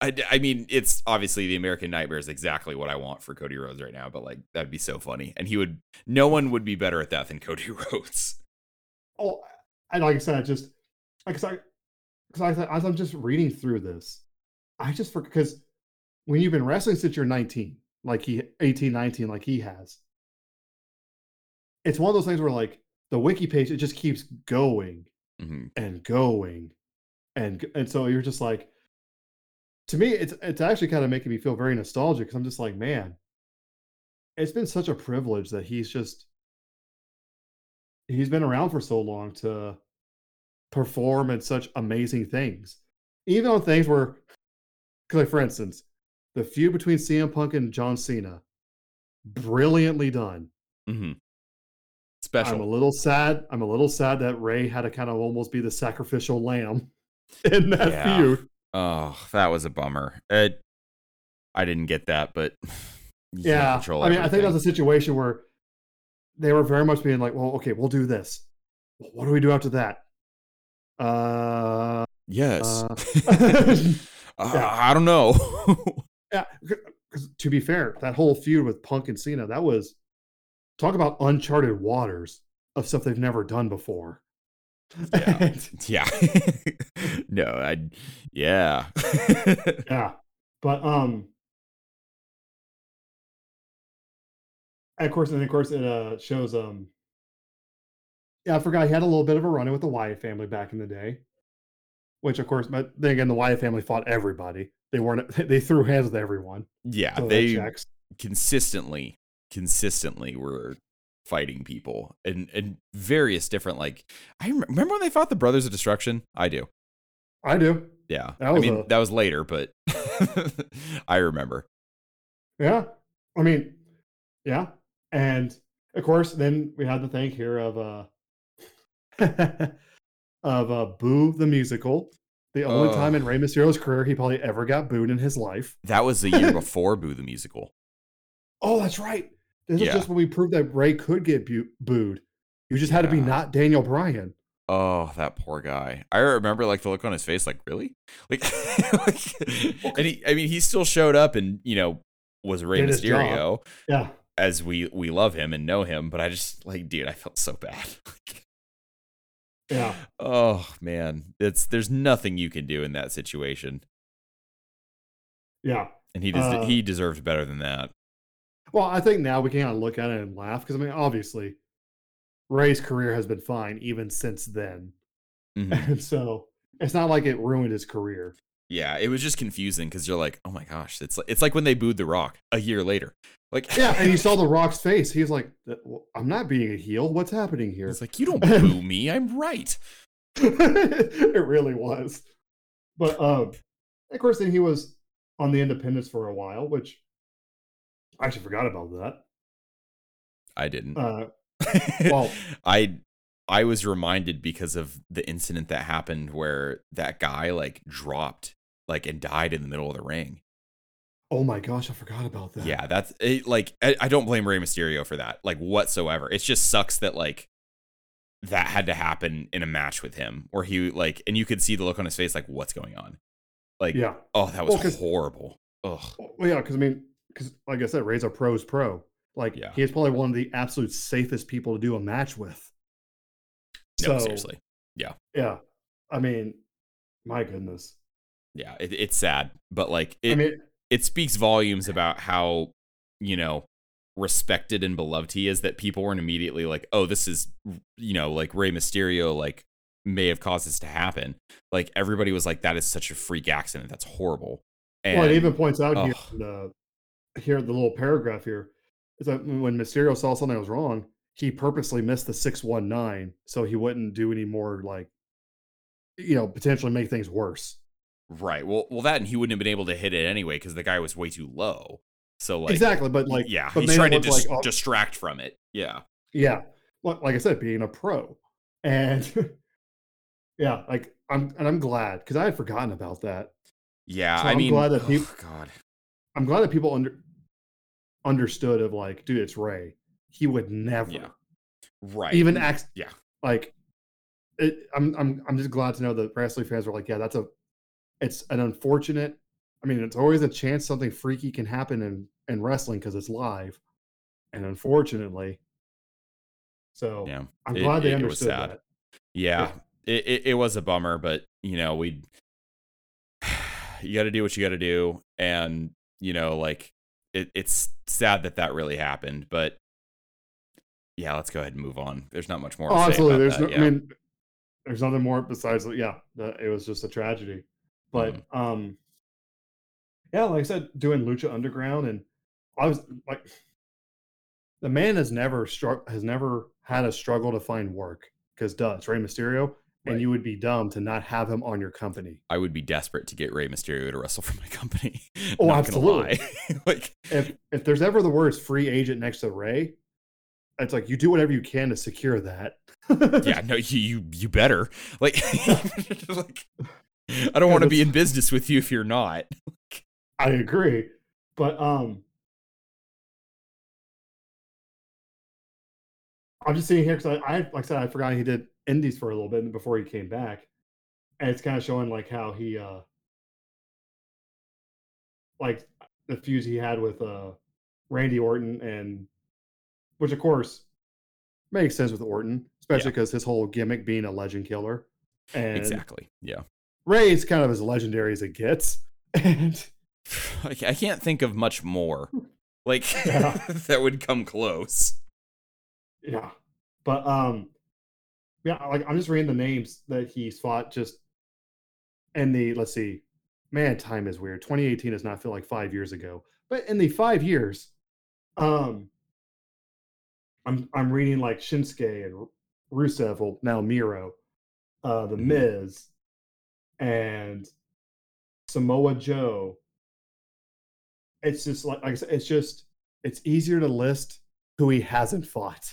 I, I mean, it's obviously the American Nightmare is exactly what I want for Cody Rhodes right now, but like that'd be so funny, and he would. No one would be better at that than Cody <laughs> Rhodes. oh, and like I said, I just because I because I as I'm just reading through this, I just for because when you've been wrestling since you're 19, like he 18, 19, like he has, it's one of those things where like the wiki page it just keeps going hmm and going, and and so you're just like, to me, it's it's actually kind of making me feel very nostalgic because I'm just like, man, it's been such a privilege that he's just he's been around for so long to perform in such amazing things, even on things where, like for instance, the feud between CM Punk and John Cena, brilliantly done. Mm-hmm. I'm a little sad. I'm a little sad that Rey had to kind of almost be the sacrificial lamb <laughs> in that Yeah. feud. Oh, that was a bummer. It, I didn't get that, but <laughs> Yeah, I mean, I think everything. that's a situation where they were very much being like, "Well, okay, we'll do this. What do we do after that?" Uh, yes. uh, <laughs> <laughs> Uh, yeah. I don't know. yeah. Because to be fair, that whole feud with Punk and Cena, that was talk about uncharted waters of stuff they've never done before. <laughs> Yeah. Yeah. <laughs> no, I. Yeah. <laughs> yeah, but um, of course, and of course, it uh shows um. Yeah, I forgot he had a little bit of a run with the Wyatt family back in the day, which of course, but then again, the Wyatt family fought everybody. They weren't. They threw hands with everyone. yeah. So they consistently consistently were fighting people and and various different like I remember when they fought the Brothers of Destruction. I do. I do. Yeah, I mean a- that was later, but <laughs> I remember. Yeah. I mean, yeah. And of course, then we had the thing here of uh <laughs> of uh Boo the musical. The only Ugh. time in Rey Mysterio's career he probably ever got booed in his life. That was the year <laughs> before Boo the musical. Oh, that's right. This Yeah. is just when we proved that Rey could get bu- booed. You just had to be not Daniel Bryan. Oh, that poor guy. I remember like the look on his face, like, really? <laughs> Like, like and he I mean he still showed up and, you know, was Rey Did. Mysterio Yeah. as we we love him and know him, but I just like, dude, I felt so bad. <laughs> Yeah. oh man. It's there's nothing you can do in that situation. Yeah. And he des- Uh, he deserved better than that. Well, I think now we can kind of look at it and laugh because I mean, obviously, Rey's career has been fine even since then. Mhm. And so it's not like it ruined his career. Yeah, it was just confusing because you're like, oh my gosh, it's like it's like when they booed The Rock a year later. Like, Yeah, and you saw the <laughs> Rock's face. He's like, "I'm not being a heel. What's happening here?" it's like you don't boo me, I'm right. <laughs> it really was. But um, of course, then he was on the Independents for a while, which I actually forgot about that. I didn't. Uh, well- <laughs> I I was reminded because of the incident that happened where that guy like dropped like and died in the middle of the ring. oh my gosh, I forgot about that. Yeah, that's it, like I, I don't blame Rey Mysterio for that like whatsoever. It just sucks that like that had to happen in a match with him where he like and you could see the look on his face like what's going on. Like yeah. oh that was Well, horrible. Ugh. Well, yeah, because I mean, because like I said, Rey's a pro's pro. Like Yeah. he's probably one of the absolute safest people to do a match with. No, So, seriously. Yeah. Yeah. I mean, my goodness. Yeah, it, it's sad, but like it I mean, it speaks volumes about how you know respected and beloved he is that people weren't immediately like oh this is you know like Rey Mysterio like may have caused this to happen like everybody was like that is such a freak accident that's horrible and well, it even points out here, in the, here the little paragraph here is that when Mysterio saw something was wrong, he purposely missed the six one nine so he wouldn't do any more like, you know, potentially make things worse. right well well that and he wouldn't have been able to hit it anyway because the guy was way too low so like exactly, but like, yeah but he's trying to dis- like, oh, distract from it yeah Yeah. Well, like I said, being a pro. And <laughs> yeah, like I'm and I'm glad because I had forgotten about that. yeah So I I'm mean glad that oh, god I'm glad that people under understood of like, dude, it's Rey. He would never Yeah. right even act yeah like it, I'm I'm I'm just glad to know that wrestling fans were like, yeah, that's a it's an unfortunate I mean, it's always a chance something freaky can happen in, in wrestling because it's live. And unfortunately. So yeah I'm It- glad they it- it was understood sad. that. Yeah, It, it it was a bummer, but you know we <sighs> you got to do what you got to do, and you know like it, it's sad that that really happened, but yeah, let's go ahead and move on. There's not much more. To Oh, say absolutely. There's that, no, yeah. I mean, there's nothing more besides, yeah, it was just a tragedy. But, Mm-hmm. um, yeah, like I said, doing Lucha Underground, and I was like, the man has never struck, has never had a struggle to find work because, it's Rey Mysterio, and you would be dumb to not have him on your company. I would be desperate to get Rey Mysterio to wrestle for my company. <laughs> Oh, Not absolutely. <laughs> like If if there's ever the words free agent next to Rey, it's like you do whatever you can to secure that. yeah, no, you you, you better like. <laughs> like I don't want to be in business with you if you're not. I agree, but um, I'm just seeing here because I, I, like I said, I forgot he did indies for a little bit before he came back, and it's kind of showing like how he, uh, like the fuse he had with uh Randy Orton, and which of course makes sense with Orton, especially because his whole gimmick being a legend killer, and Exactly. Yeah. Rey's kind of as legendary as it gets, <laughs> and. <sighs> I I can't think of much more like Yeah. <laughs> that would come close. Yeah. But um yeah, like I'm just reading the names that he's fought just in the let's see. Man, time is weird. 2018 does not feel like 5 years ago. But in the 5 years um I'm I'm reading like Shinsuke and Rusev, well, now Miro, uh, the Mhm. Miz, and Samoa Joe. It's just like, like I said, it's just it's easier to list who he hasn't fought.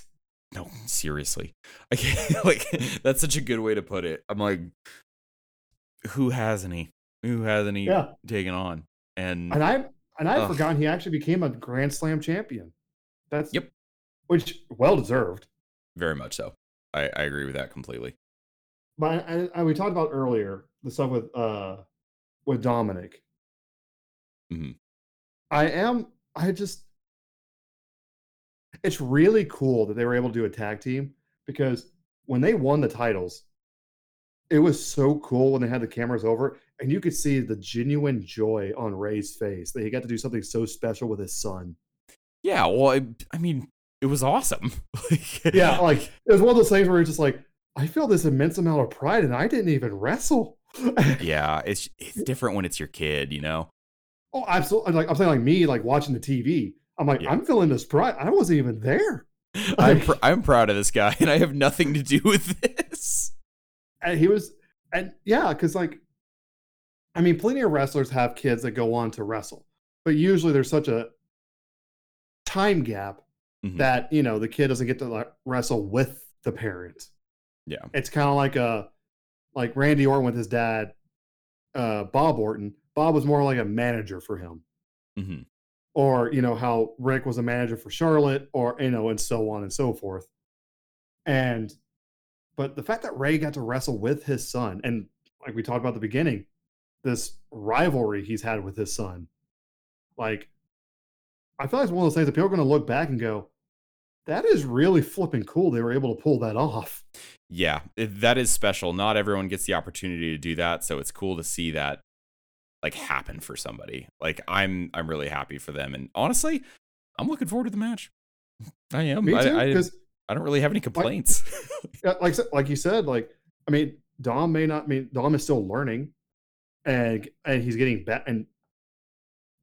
No, seriously. <laughs> I can't, like that's such a good way to put it. I'm like, who hasn't he? Who hasn't he Yeah, taken on? And and I and I'd Ugh. forgotten he actually became a Grand Slam champion. That's Yep. which well deserved. very much so. I, I agree with that completely. But and, and we talked about earlier the stuff with uh with Dominic. Mm-hmm. I am. I just. It's really cool that they were able to do a tag team because when they won the titles, it was so cool when they had the cameras over and you could see the genuine joy on Rey's face that he got to do something so special with his son. Yeah, well, I, I mean, it was awesome. <laughs> Yeah, <laughs> like it was one of those things where it's just like, I feel this immense amount of pride and I didn't even wrestle. <laughs> yeah, it's it's different when it's your kid, you know. Oh, absolutely. Like I'm saying, like me, like watching the TV. I'm like, Yeah. I'm feeling this pride. I wasn't even there. <laughs> I'm pr- I'm proud of this guy, and I have nothing to do with this. And he was, and yeah, because like, I mean, plenty of wrestlers have kids that go on to wrestle, but usually there's such a time gap Mhm. that you know the kid doesn't get to like, wrestle with the parent. Yeah. It's kind of like a like Randy Orton with his dad, uh, Bob Orton. Bob was more like a manager for him. Mhm. Or you know how Ric was a manager for Charlotte, or you know, and so on and so forth. And but the fact that Rey got to wrestle with his son, and like we talked about the beginning, this rivalry he's had with his son, like I feel like it's one of those things that people are going to look back and go, "That is really flipping cool." They were able to pull that off. Yeah, that is special. Not everyone gets the opportunity to do that, so it's cool to see that like happen for somebody. Like I'm I'm really happy for them, and honestly, I'm looking forward to the match. I am. Me too, I, I, because I don't really have any complaints. <laughs> like said- like you said, like I mean, Dom may not I mean Dom is still learning, and and he's getting better. And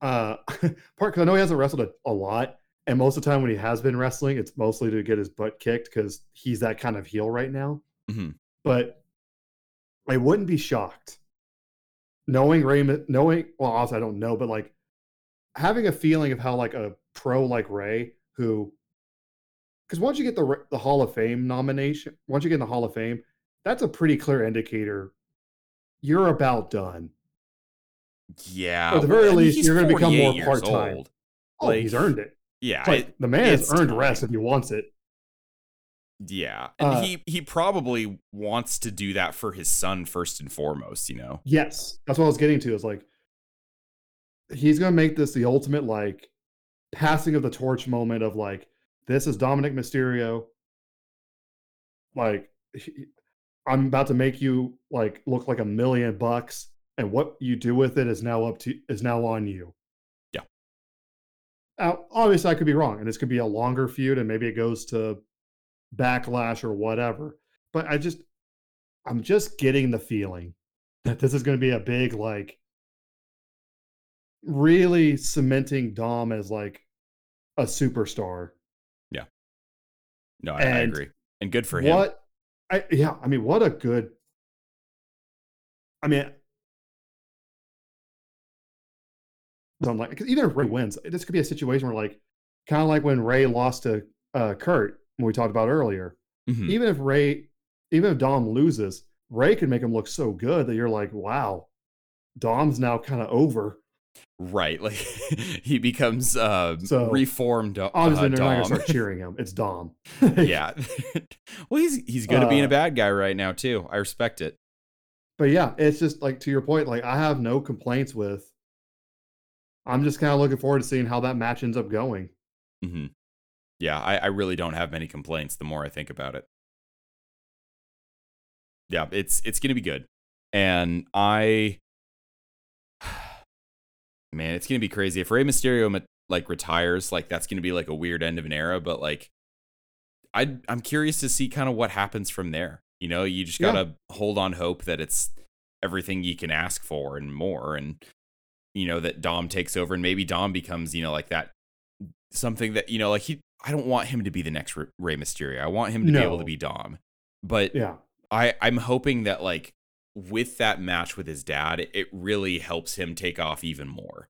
uh, <laughs> part because I know he hasn't wrestled a, a lot, and most of the time when he has been wrestling, it's mostly to get his butt kicked because he's that kind of heel right now. Mhm. But I wouldn't be shocked knowing Raymond, knowing well, also I don't know, but like having a feeling of how like a pro like Rey who because once you get the the Hall of Fame nomination, once you get in the Hall of Fame, that's a pretty clear indicator you're about done. yeah, At the very mean, least, you're gonna become more part-time. old. Oh, he's earned it. Yeah, like the man has earned rest if he wants it. Yeah, and Uh, he he probably wants to do that for his son first and foremost. You know. Yes, that's what I was getting to. Is like he's gonna make this the ultimate like passing of the torch moment of like this is Dominic Mysterio. Like he- I'm about to make you like look like a million bucks, and what you do with it is now up to is now on you. Yeah. Now, obviously, I could be wrong, and this could be a longer feud, and maybe it goes to backlash or whatever. But I just, I'm just getting the feeling that this is going to be a big like really cementing Dom as like a superstar. Yeah. No, I, I agree, and good for him. what I yeah, I mean what a good I mean I'm like if Rey wins, this could be a situation where like kind of like when Rey lost to uh Kurt we talked about earlier. Mhm. Even if Rey even if Dom loses, Rey can make him look so good that you're like, wow, Dom's now kind of over. Right, like <laughs> he becomes uh, So, reformed. Uh, Obviously, they're not Dom. gonna start <laughs> cheering him. It's Dom. yeah. <laughs> well, he's he's good at being a Uh, bad guy right now too. I respect it. but yeah, it's just like to your point, like I have no complaints with. I'm just kind of looking forward to seeing how that match ends up going. hmm Yeah, I, I really don't have many complaints. The more I think about it, yeah, it's it's gonna be good, and I, <sighs> man, it's gonna be crazy if Rey Mysterio like retires. Like that's gonna be like a weird end of an era, but like, I I'm curious to see kind of what happens from there. You know, you just gotta hold on hope that it's everything you can ask for and more, and you know that Dom takes over, and maybe Dom becomes you know like that something that you know like he I don't want him to be the next Re- Rey Mysterio. I want him to be able to be Dom. But Yeah. I I'm hoping that like with that match with his dad, it, it really helps him take off even more.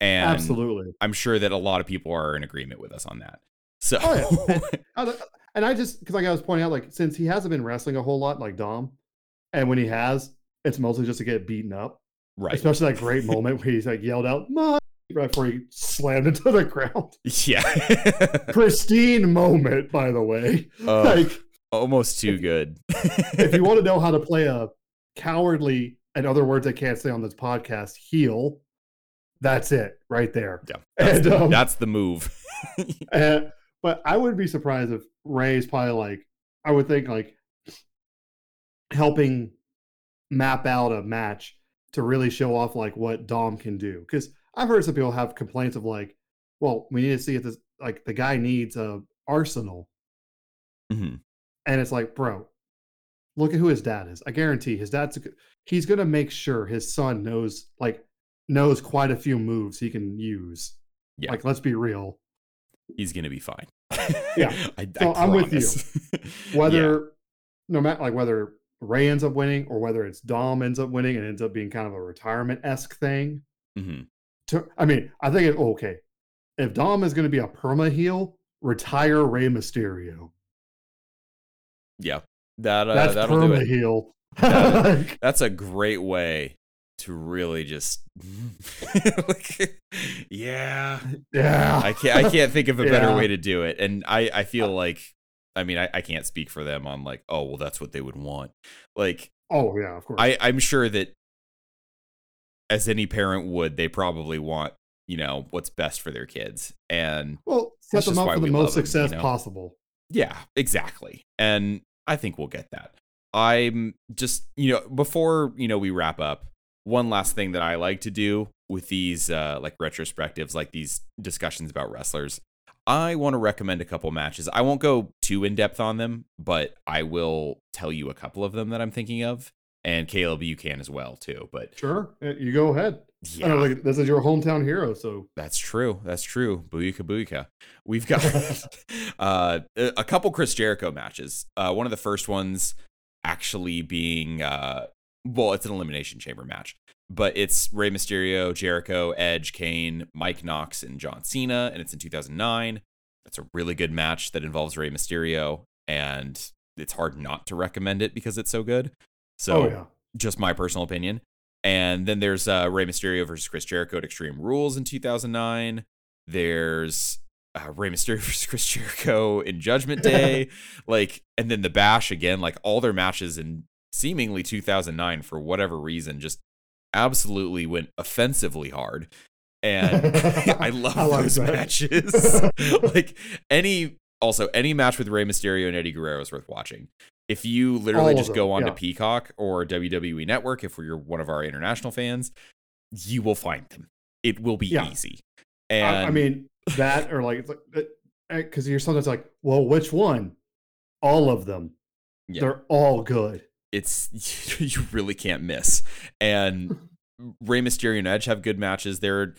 And Absolutely. I'm sure that a lot of people are in agreement with us on that. So Oh, yeah. And <laughs> I just because like I was pointing out, like since he hasn't been wrestling a whole lot, like Dom, and when he has, it's mostly just to get beaten up. right. Especially that great moment where he's like yelled out, "My!" Right before he slammed into the ground. <laughs> Yeah. Pristine moment, by the way. Uh, like almost too good. if you want to <laughs> know how to play a cowardly, in other words, I can't say on this podcast, heel, that's it right there. Yeah, that's, And, the, um, that's the move. Uh, <laughs> but I would be surprised if Rey's probably like, I would think like helping map out a match to really show off like what Dom can do. Because I've heard some people have complaints of like, well, we need to see if this like the guy needs a arsenal, Mhm. and it's like, bro, look at who his dad is. I guarantee his dad's a he's gonna make sure his son knows like knows quite a few moves he can use. Yeah. Like, let's be real. He's gonna be fine. Yeah. <laughs> I, So I I'm with you. <laughs> whether Yeah. no matter like whether Rey ends up winning or whether it's Dom ends up winning and ends up being kind of a retirement esque thing. Mhm. To, I mean, I think it, okay. If Dom is going to be a perma heel, retire Rey Mysterio. yeah, that uh, That's that'll do perma it. heel. That- <laughs> That's a great way to really just <laughs> like, yeah. yeah, I can't I can't think of a better Yeah. way to do it. And I I feel like I mean I, I can't speak for them on like oh well that's what they would want. Like oh yeah, of course. I I'm sure that as any parent would they probably want you know what's best for their kids and well, set them up for the most love 'em, you success know? possible. Yeah, exactly. And I think we'll get that. I'm just, you know, before, you know, we wrap up, one last thing that I like to do with these uh like retrospectives, like these discussions about wrestlers, I want to recommend a couple matches. I won't go too in depth on them, but I will tell you a couple of them that I'm thinking of. And Caleb, you can as well too. But Sure, you go ahead. Yeah, know, like, this is your hometown hero, so That's true. That's true. Booyaka booyaka. We've got <laughs> <laughs> uh, a a couple Chris Jericho matches. Uh, one of the first ones actually being uh, well, it's an elimination chamber match, but it's Rey Mysterio, Jericho, Edge, Kane, Mike Knox, and John Cena, and it's in 2009. That's a really good match that involves Rey Mysterio, and it's hard not to recommend it because it's so good. So oh yeah, just my personal opinion. And then there's uh, Rey Mysterio versus Chris Jericho at Extreme Rules in 2009. There's uh, Rey Mysterio <laughs> versus Chris Jericho in Judgment <laughs> Day. like, and then the Bash again, like all their matches in seemingly 2009 for whatever reason just absolutely went offensively hard. And <laughs> I love I those that. matches. like any also any match with Rey Mysterio and Eddie Guerrero is worth watching. If you literally All just go on to yeah. Peacock or WWE Network, if you're one of our international fans, you will find them. It will be Yeah. easy. I, And I mean that or like because you're sometimes like, well, which one? All of them. Yeah. They're all good. it's <laughs> you really can't miss. And <laughs> Rey Mysterio and Edge have good matches. They're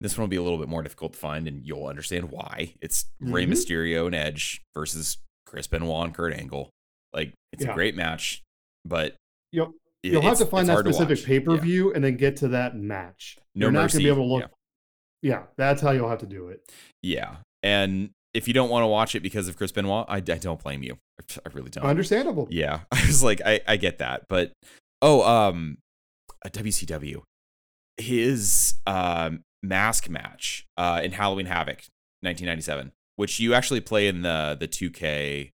this one will be a little bit more difficult to find, and you'll understand why. It's Rey Mhm. Mysterio and Edge versus Chris Benoit and Kurt Angle. Like it's a great match, but You'll- You'll have to find that specific pay per Yeah. view and then get to that match. No You're not mercy. gonna be able to look. Yeah. Yeah, that's how you'll have to do it. Yeah, and if you don't want to watch it because of Chris Benoit, I, I don't blame you. I really don't. Understandable. Yeah, <laughs> I was like, I, I get that, but oh, um, a WCW, his um mask match uh in Halloween Havoc, 1997, which you actually play in the the 2K,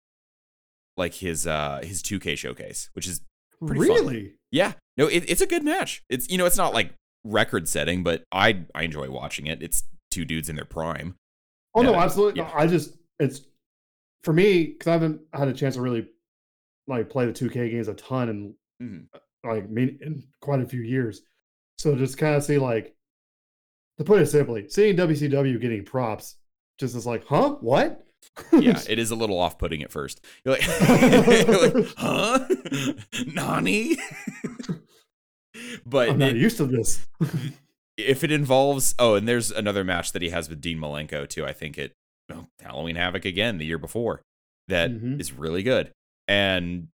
like his uh his 2K showcase, which is Pretty fun. really? yeah, no, it, it's a good match. It's you know, it's not like record setting, but I I enjoy watching it. It's two dudes in their prime. Oh no, absolutely. yeah. I just it's for me because I haven't had a chance to really like play the 2K games a ton and Mhm. like mean in quite a few years. So just kind of see like to put it simply, seeing WCW getting props just is like, huh? What? Yeah, <laughs> it is a little off-putting at first. <laughs> You're like, <laughs> you're like huh? Nani? but I'm not it- used to this. if it involves, oh, and there's another match that he has with Dean Malenko too. I think it oh, Halloween Havoc again the year before that Mhm. is really good. And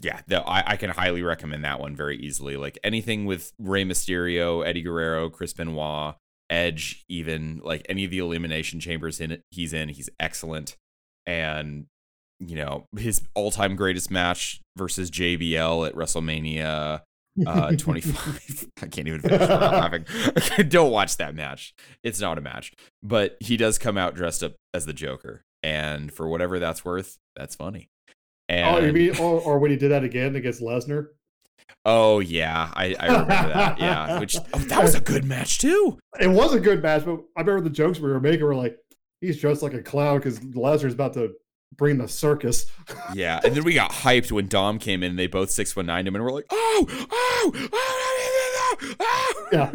yeah, the, I, I can highly recommend that one very easily. Like anything with Rey Mysterio, Eddie Guerrero, Chris Benoit, Edge, even like any of the elimination chambers in it, he's in. He's excellent. And you know his all-time greatest match versus JBL at WrestleMania uh <laughs> 25 <laughs> i can't even finish without laughing <laughs> don't watch that match it's not a match but he does come out dressed up as the joker and for whatever that's worth that's funny and oh, you mean, or, or when he did that again against Lesnar? Oh yeah i, I remember that yeah <laughs> which oh, that was a good match too It was a good match, but I remember the jokes we were making were like, he's dressed like a clown because Lesnar's about to bring the circus. <laughs> yeah and then we got hyped when dom came in and they both 619 him and we're like oh oh oh, oh, oh, oh. Yeah.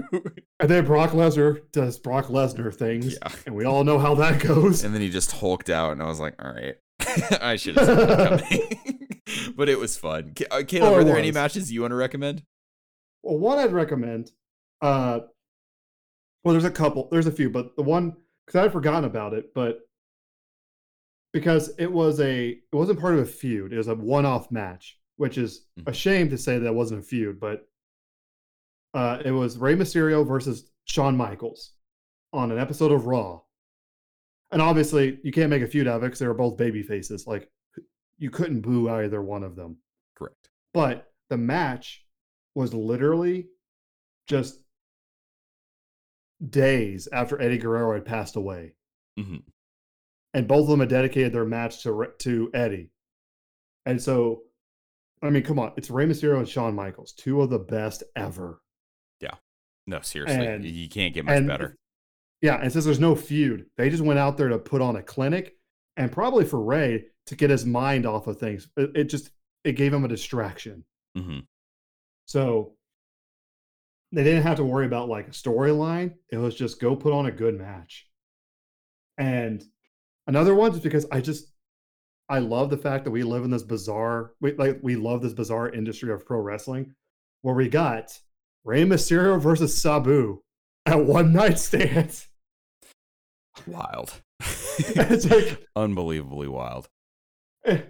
And then Brock Lesnar does Brock Lesnar things, yeah and we all know how that goes. and then he just hulked out, and I was like, "All right, <laughs> I should have seen that coming." <laughs> but it was fun. Uh, Caleb, Oh, are there any matches you want to recommend? Well, one I'd recommend, uh, well, there's a couple, there's a few, but the one because I'd forgotten about it, but because it was a, it wasn't part of a feud, it was a one-off match, which is a Mhm. shame to say that wasn't a feud, but uh, it was Rey Mysterio versus Shawn Michaels on an episode of Raw, and obviously you can't make a feud out of it because they were both baby faces, like you couldn't boo either one of them. Correct. But the match was literally just days after Eddie Guerrero had passed away, Mhm. and both of them had dedicated their match to to Eddie. And so, I mean, come on, it's Rey Mysterio and Shawn Michaels, two of the best ever. Yeah. No, seriously, And- you can't get much and better. Yeah, and since there's no feud, they just went out there to put on a clinic, and probably for Rey to get his mind off of things. It, it just it gave him a distraction. hmm So they didn't have to worry about like a storyline. It was just go put on a good match. And another one is because I just I love the fact that we live in this bizarre we like we love this bizarre industry of pro wrestling where we got Rey Mysterio versus Sabu at one night <laughs> stand. Wild. <laughs> it's like <laughs> Unbelievably wild. eh,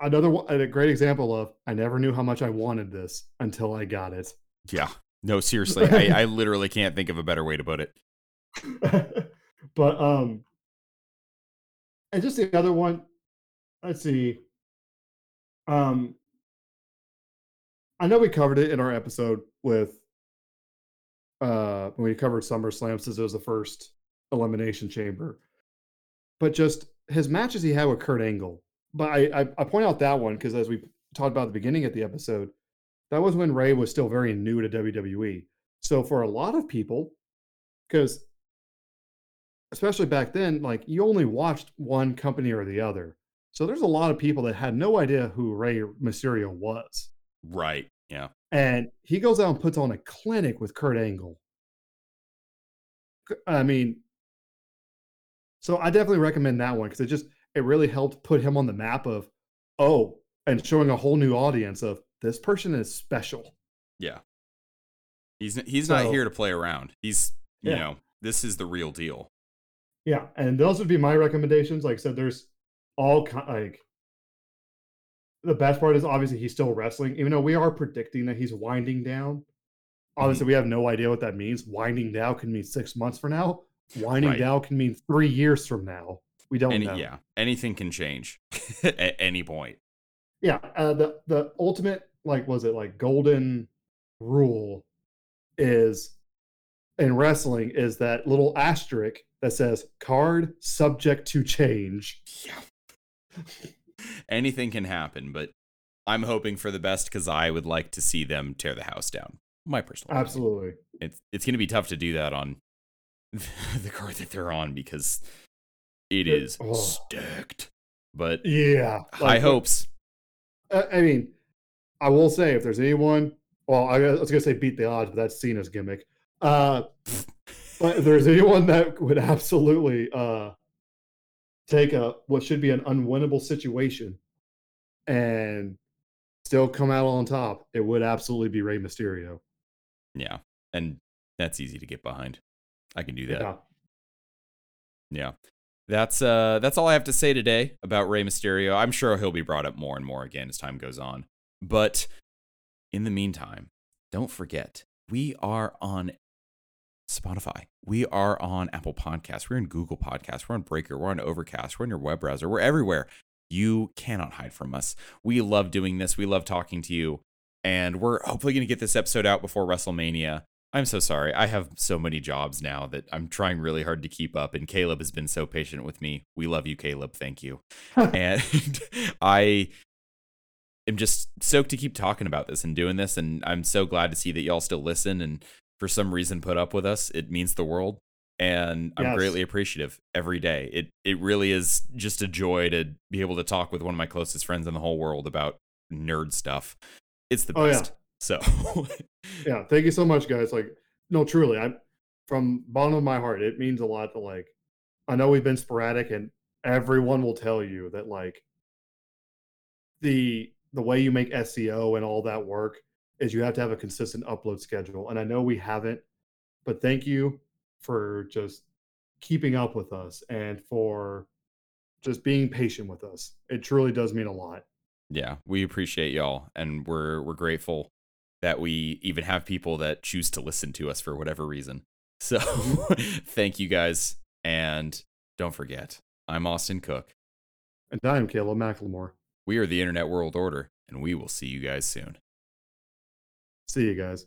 another one, a great example of I never knew how much I wanted this until I got it. Yeah. No, seriously, I, I <laughs> literally can't think of a better way to put it. but um and just the other one let's see um i know we covered it in our episode with uh when we covered SummerSlam since it was the first elimination chamber but just his matches he had with Kurt Angle but I I, I point out that one because as we talked about at the beginning of the episode that was when Rey was still very new to WWE so for a lot of people because especially back then, like you only watched one company or the other. So there's a lot of people that had no idea who Rey Mysterio was. Right. Yeah. And he goes out and puts on a clinic with Kurt Angle. I mean, so I definitely recommend that one because it just it really helped put him on the map of oh, and showing a whole new audience of this person is special. Yeah. He's he's not here to play around. He's you Yeah. know this is the real deal. Yeah, and those would be my recommendations. Like I said, there's all like the best part is obviously he's still wrestling, even though we are predicting that he's winding down. Mm-hmm. Obviously, we have no idea what that means. Winding down can mean six months from now. Winding Right. down can mean three years from now. We don't Any, know. yeah, anything can change <laughs> at any point. yeah. Uh, the the ultimate like was it like golden rule is in wrestling is that little asterisk that says card subject to change. Yeah. anything can happen, but I'm hoping for the best because I would like to see them tear the house down. My personal opinion. Absolutely. It's it's going to be tough to do that on <laughs> the card that they're on because it is oh. stacked. But Yeah. high like, hopes. I I mean, I will say if there's anyone, well, I was gonna say beat the odds, but that's Cena's gimmick. Uh, <laughs> but if there's anyone that would absolutely uh, take a what should be an unwinnable situation and still come out on top, it would absolutely be Rey Mysterio. Yeah, and that's easy to get behind. I can do that. Yeah. Yeah. that's uh that's all I have to say today about Rey Mysterio. I'm sure he'll be brought up more and more again as time goes on. But in the meantime, don't forget we are on Spotify. We are on Apple Podcasts. We're in Google Podcasts. We're on Breaker. We're on Overcast. We're in your web browser. We're everywhere. You cannot hide from us. We love doing this. We love talking to you. And we're hopefully going to get this episode out before WrestleMania. I'm so sorry. I have so many jobs now that I'm trying really hard to keep up. And Caleb has been so patient with me. We love you, Caleb. Thank you. <laughs> and <laughs> I am just stoked to keep talking about this and doing this. And I'm so glad to see that y'all still listen and for some reason put up with us. It means the world. And I'm greatly appreciative every day. It it really is just a joy to be able to talk with one of my closest friends in the whole world about nerd stuff. It's the Oh, yeah. So yeah thank you so much guys like no truly I'm from bottom of my heart it means a lot to like i know we've been sporadic and everyone will tell you that like the the way you make seo and all that work is you have to have a consistent upload schedule and i know we haven't but thank you for just keeping up with us and for just being patient with us. It truly does mean a lot. Yeah, we appreciate y'all and we're we're grateful that we even have people that choose to listen to us for whatever reason. <laughs> So mm-hmm. thank you guys and don't forget, I'm Austin Cook. and i'm caleb mclemore We are the Internet World Order and we will see you guys soon. see you guys